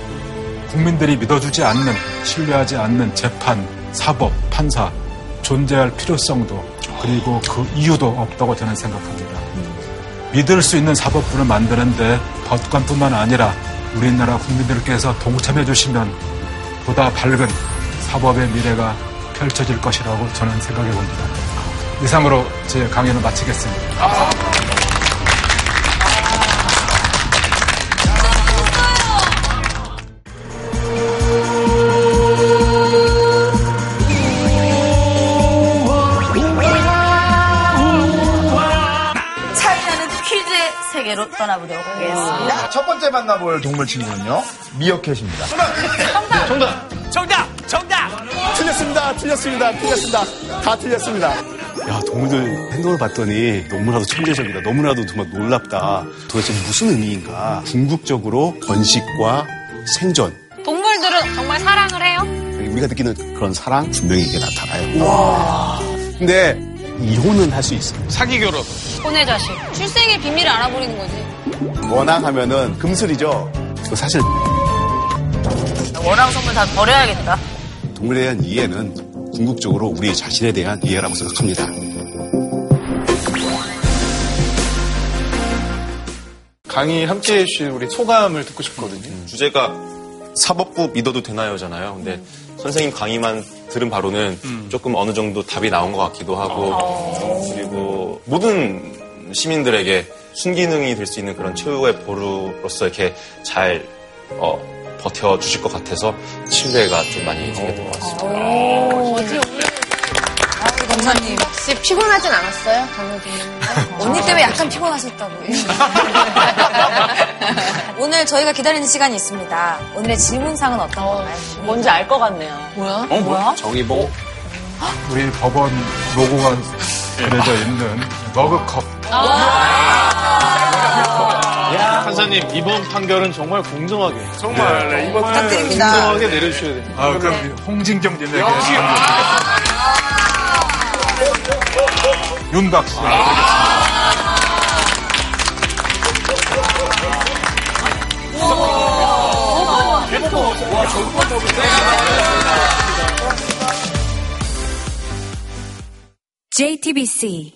Speaker 8: 국민들이 믿어주지 않는, 신뢰하지 않는 재판, 사법, 판사 존재할 필요성도 그리고 그 이유도 없다고 저는 생각합니다. 믿을 수 있는 사법부를 만드는데 법관뿐만 아니라 우리나라 국민들께서 동참해 주시면 보다 밝은 사법의 미래가 펼쳐질 것이라고 저는 생각해 봅니다. 이상으로 제 강연을 마치겠습니다.
Speaker 2: 세계로 떠나보도록 하겠습니다.
Speaker 18: 첫 번째 만나볼 동물 친구는요 미어캣입니다.
Speaker 2: 정답!
Speaker 18: 정답!
Speaker 20: 정답! 정답!
Speaker 18: 틀렸습니다. 틀렸습니다. 틀렸습니다. 다 틀렸습니다.
Speaker 21: 야, 동물들 행동을 봤더니 너무나도 천재적이다. 너무나도 정말 놀랍다. 도대체 무슨 의미인가? 궁극적으로 번식과 생존.
Speaker 11: 동물들은 정말 사랑을 해요?
Speaker 21: 우리가 느끼는 그런 사랑 분명히 이게 나타나요. 근데 이혼은 할 수 있어요.
Speaker 3: 사기 결혼.
Speaker 11: 혼의 자식. 출생의 비밀을 알아버리는 거지.
Speaker 21: 워낙 하면은 금슬이죠. 그 사실
Speaker 2: 원앙 선물 다 버려야겠다.
Speaker 21: 동물에 대한 이해는 궁극적으로 우리 자신에 대한 이해라고 생각합니다.
Speaker 3: 강의 함께 해주신 우리 소감을 듣고 싶거든요.
Speaker 7: 주제가 사법부 믿어도 되나요잖아요. 근데 선생님 강의만 들은 바로는 조금 어느 정도 답이 나온 것 같기도 하고 그리고 모든 시민들에게 순기능이 될 수 있는 그런 최후의 보루로서 이렇게 잘 어, 버텨주실 것 같아서 신뢰가 좀 많이 생겼던 것 같습니다.
Speaker 1: 뭐지 오늘
Speaker 2: 검사님.
Speaker 1: 혹시 피곤하진 않았어요? 듣는데?
Speaker 2: 언니 때문에 약간 피곤하셨다고. 오늘 저희가 기다리는 시간이 있습니다. 오늘의 질문상은 어떤 건가요?
Speaker 10: 뭔지 알 것 같네요.
Speaker 1: 뭐야?
Speaker 14: 어, 뭐야? 정의봉?
Speaker 8: 우리 법원 로고가 그려져 있는 머그컵.
Speaker 3: 판사님 이번 판결은 정말 공정하게
Speaker 22: 정말, 네, 이번
Speaker 3: 부탁드립니다. 공정하게 내려주셔야 됩니다.
Speaker 8: 아, 그럼 홍진경 님에게 윤박수.
Speaker 23: JTBC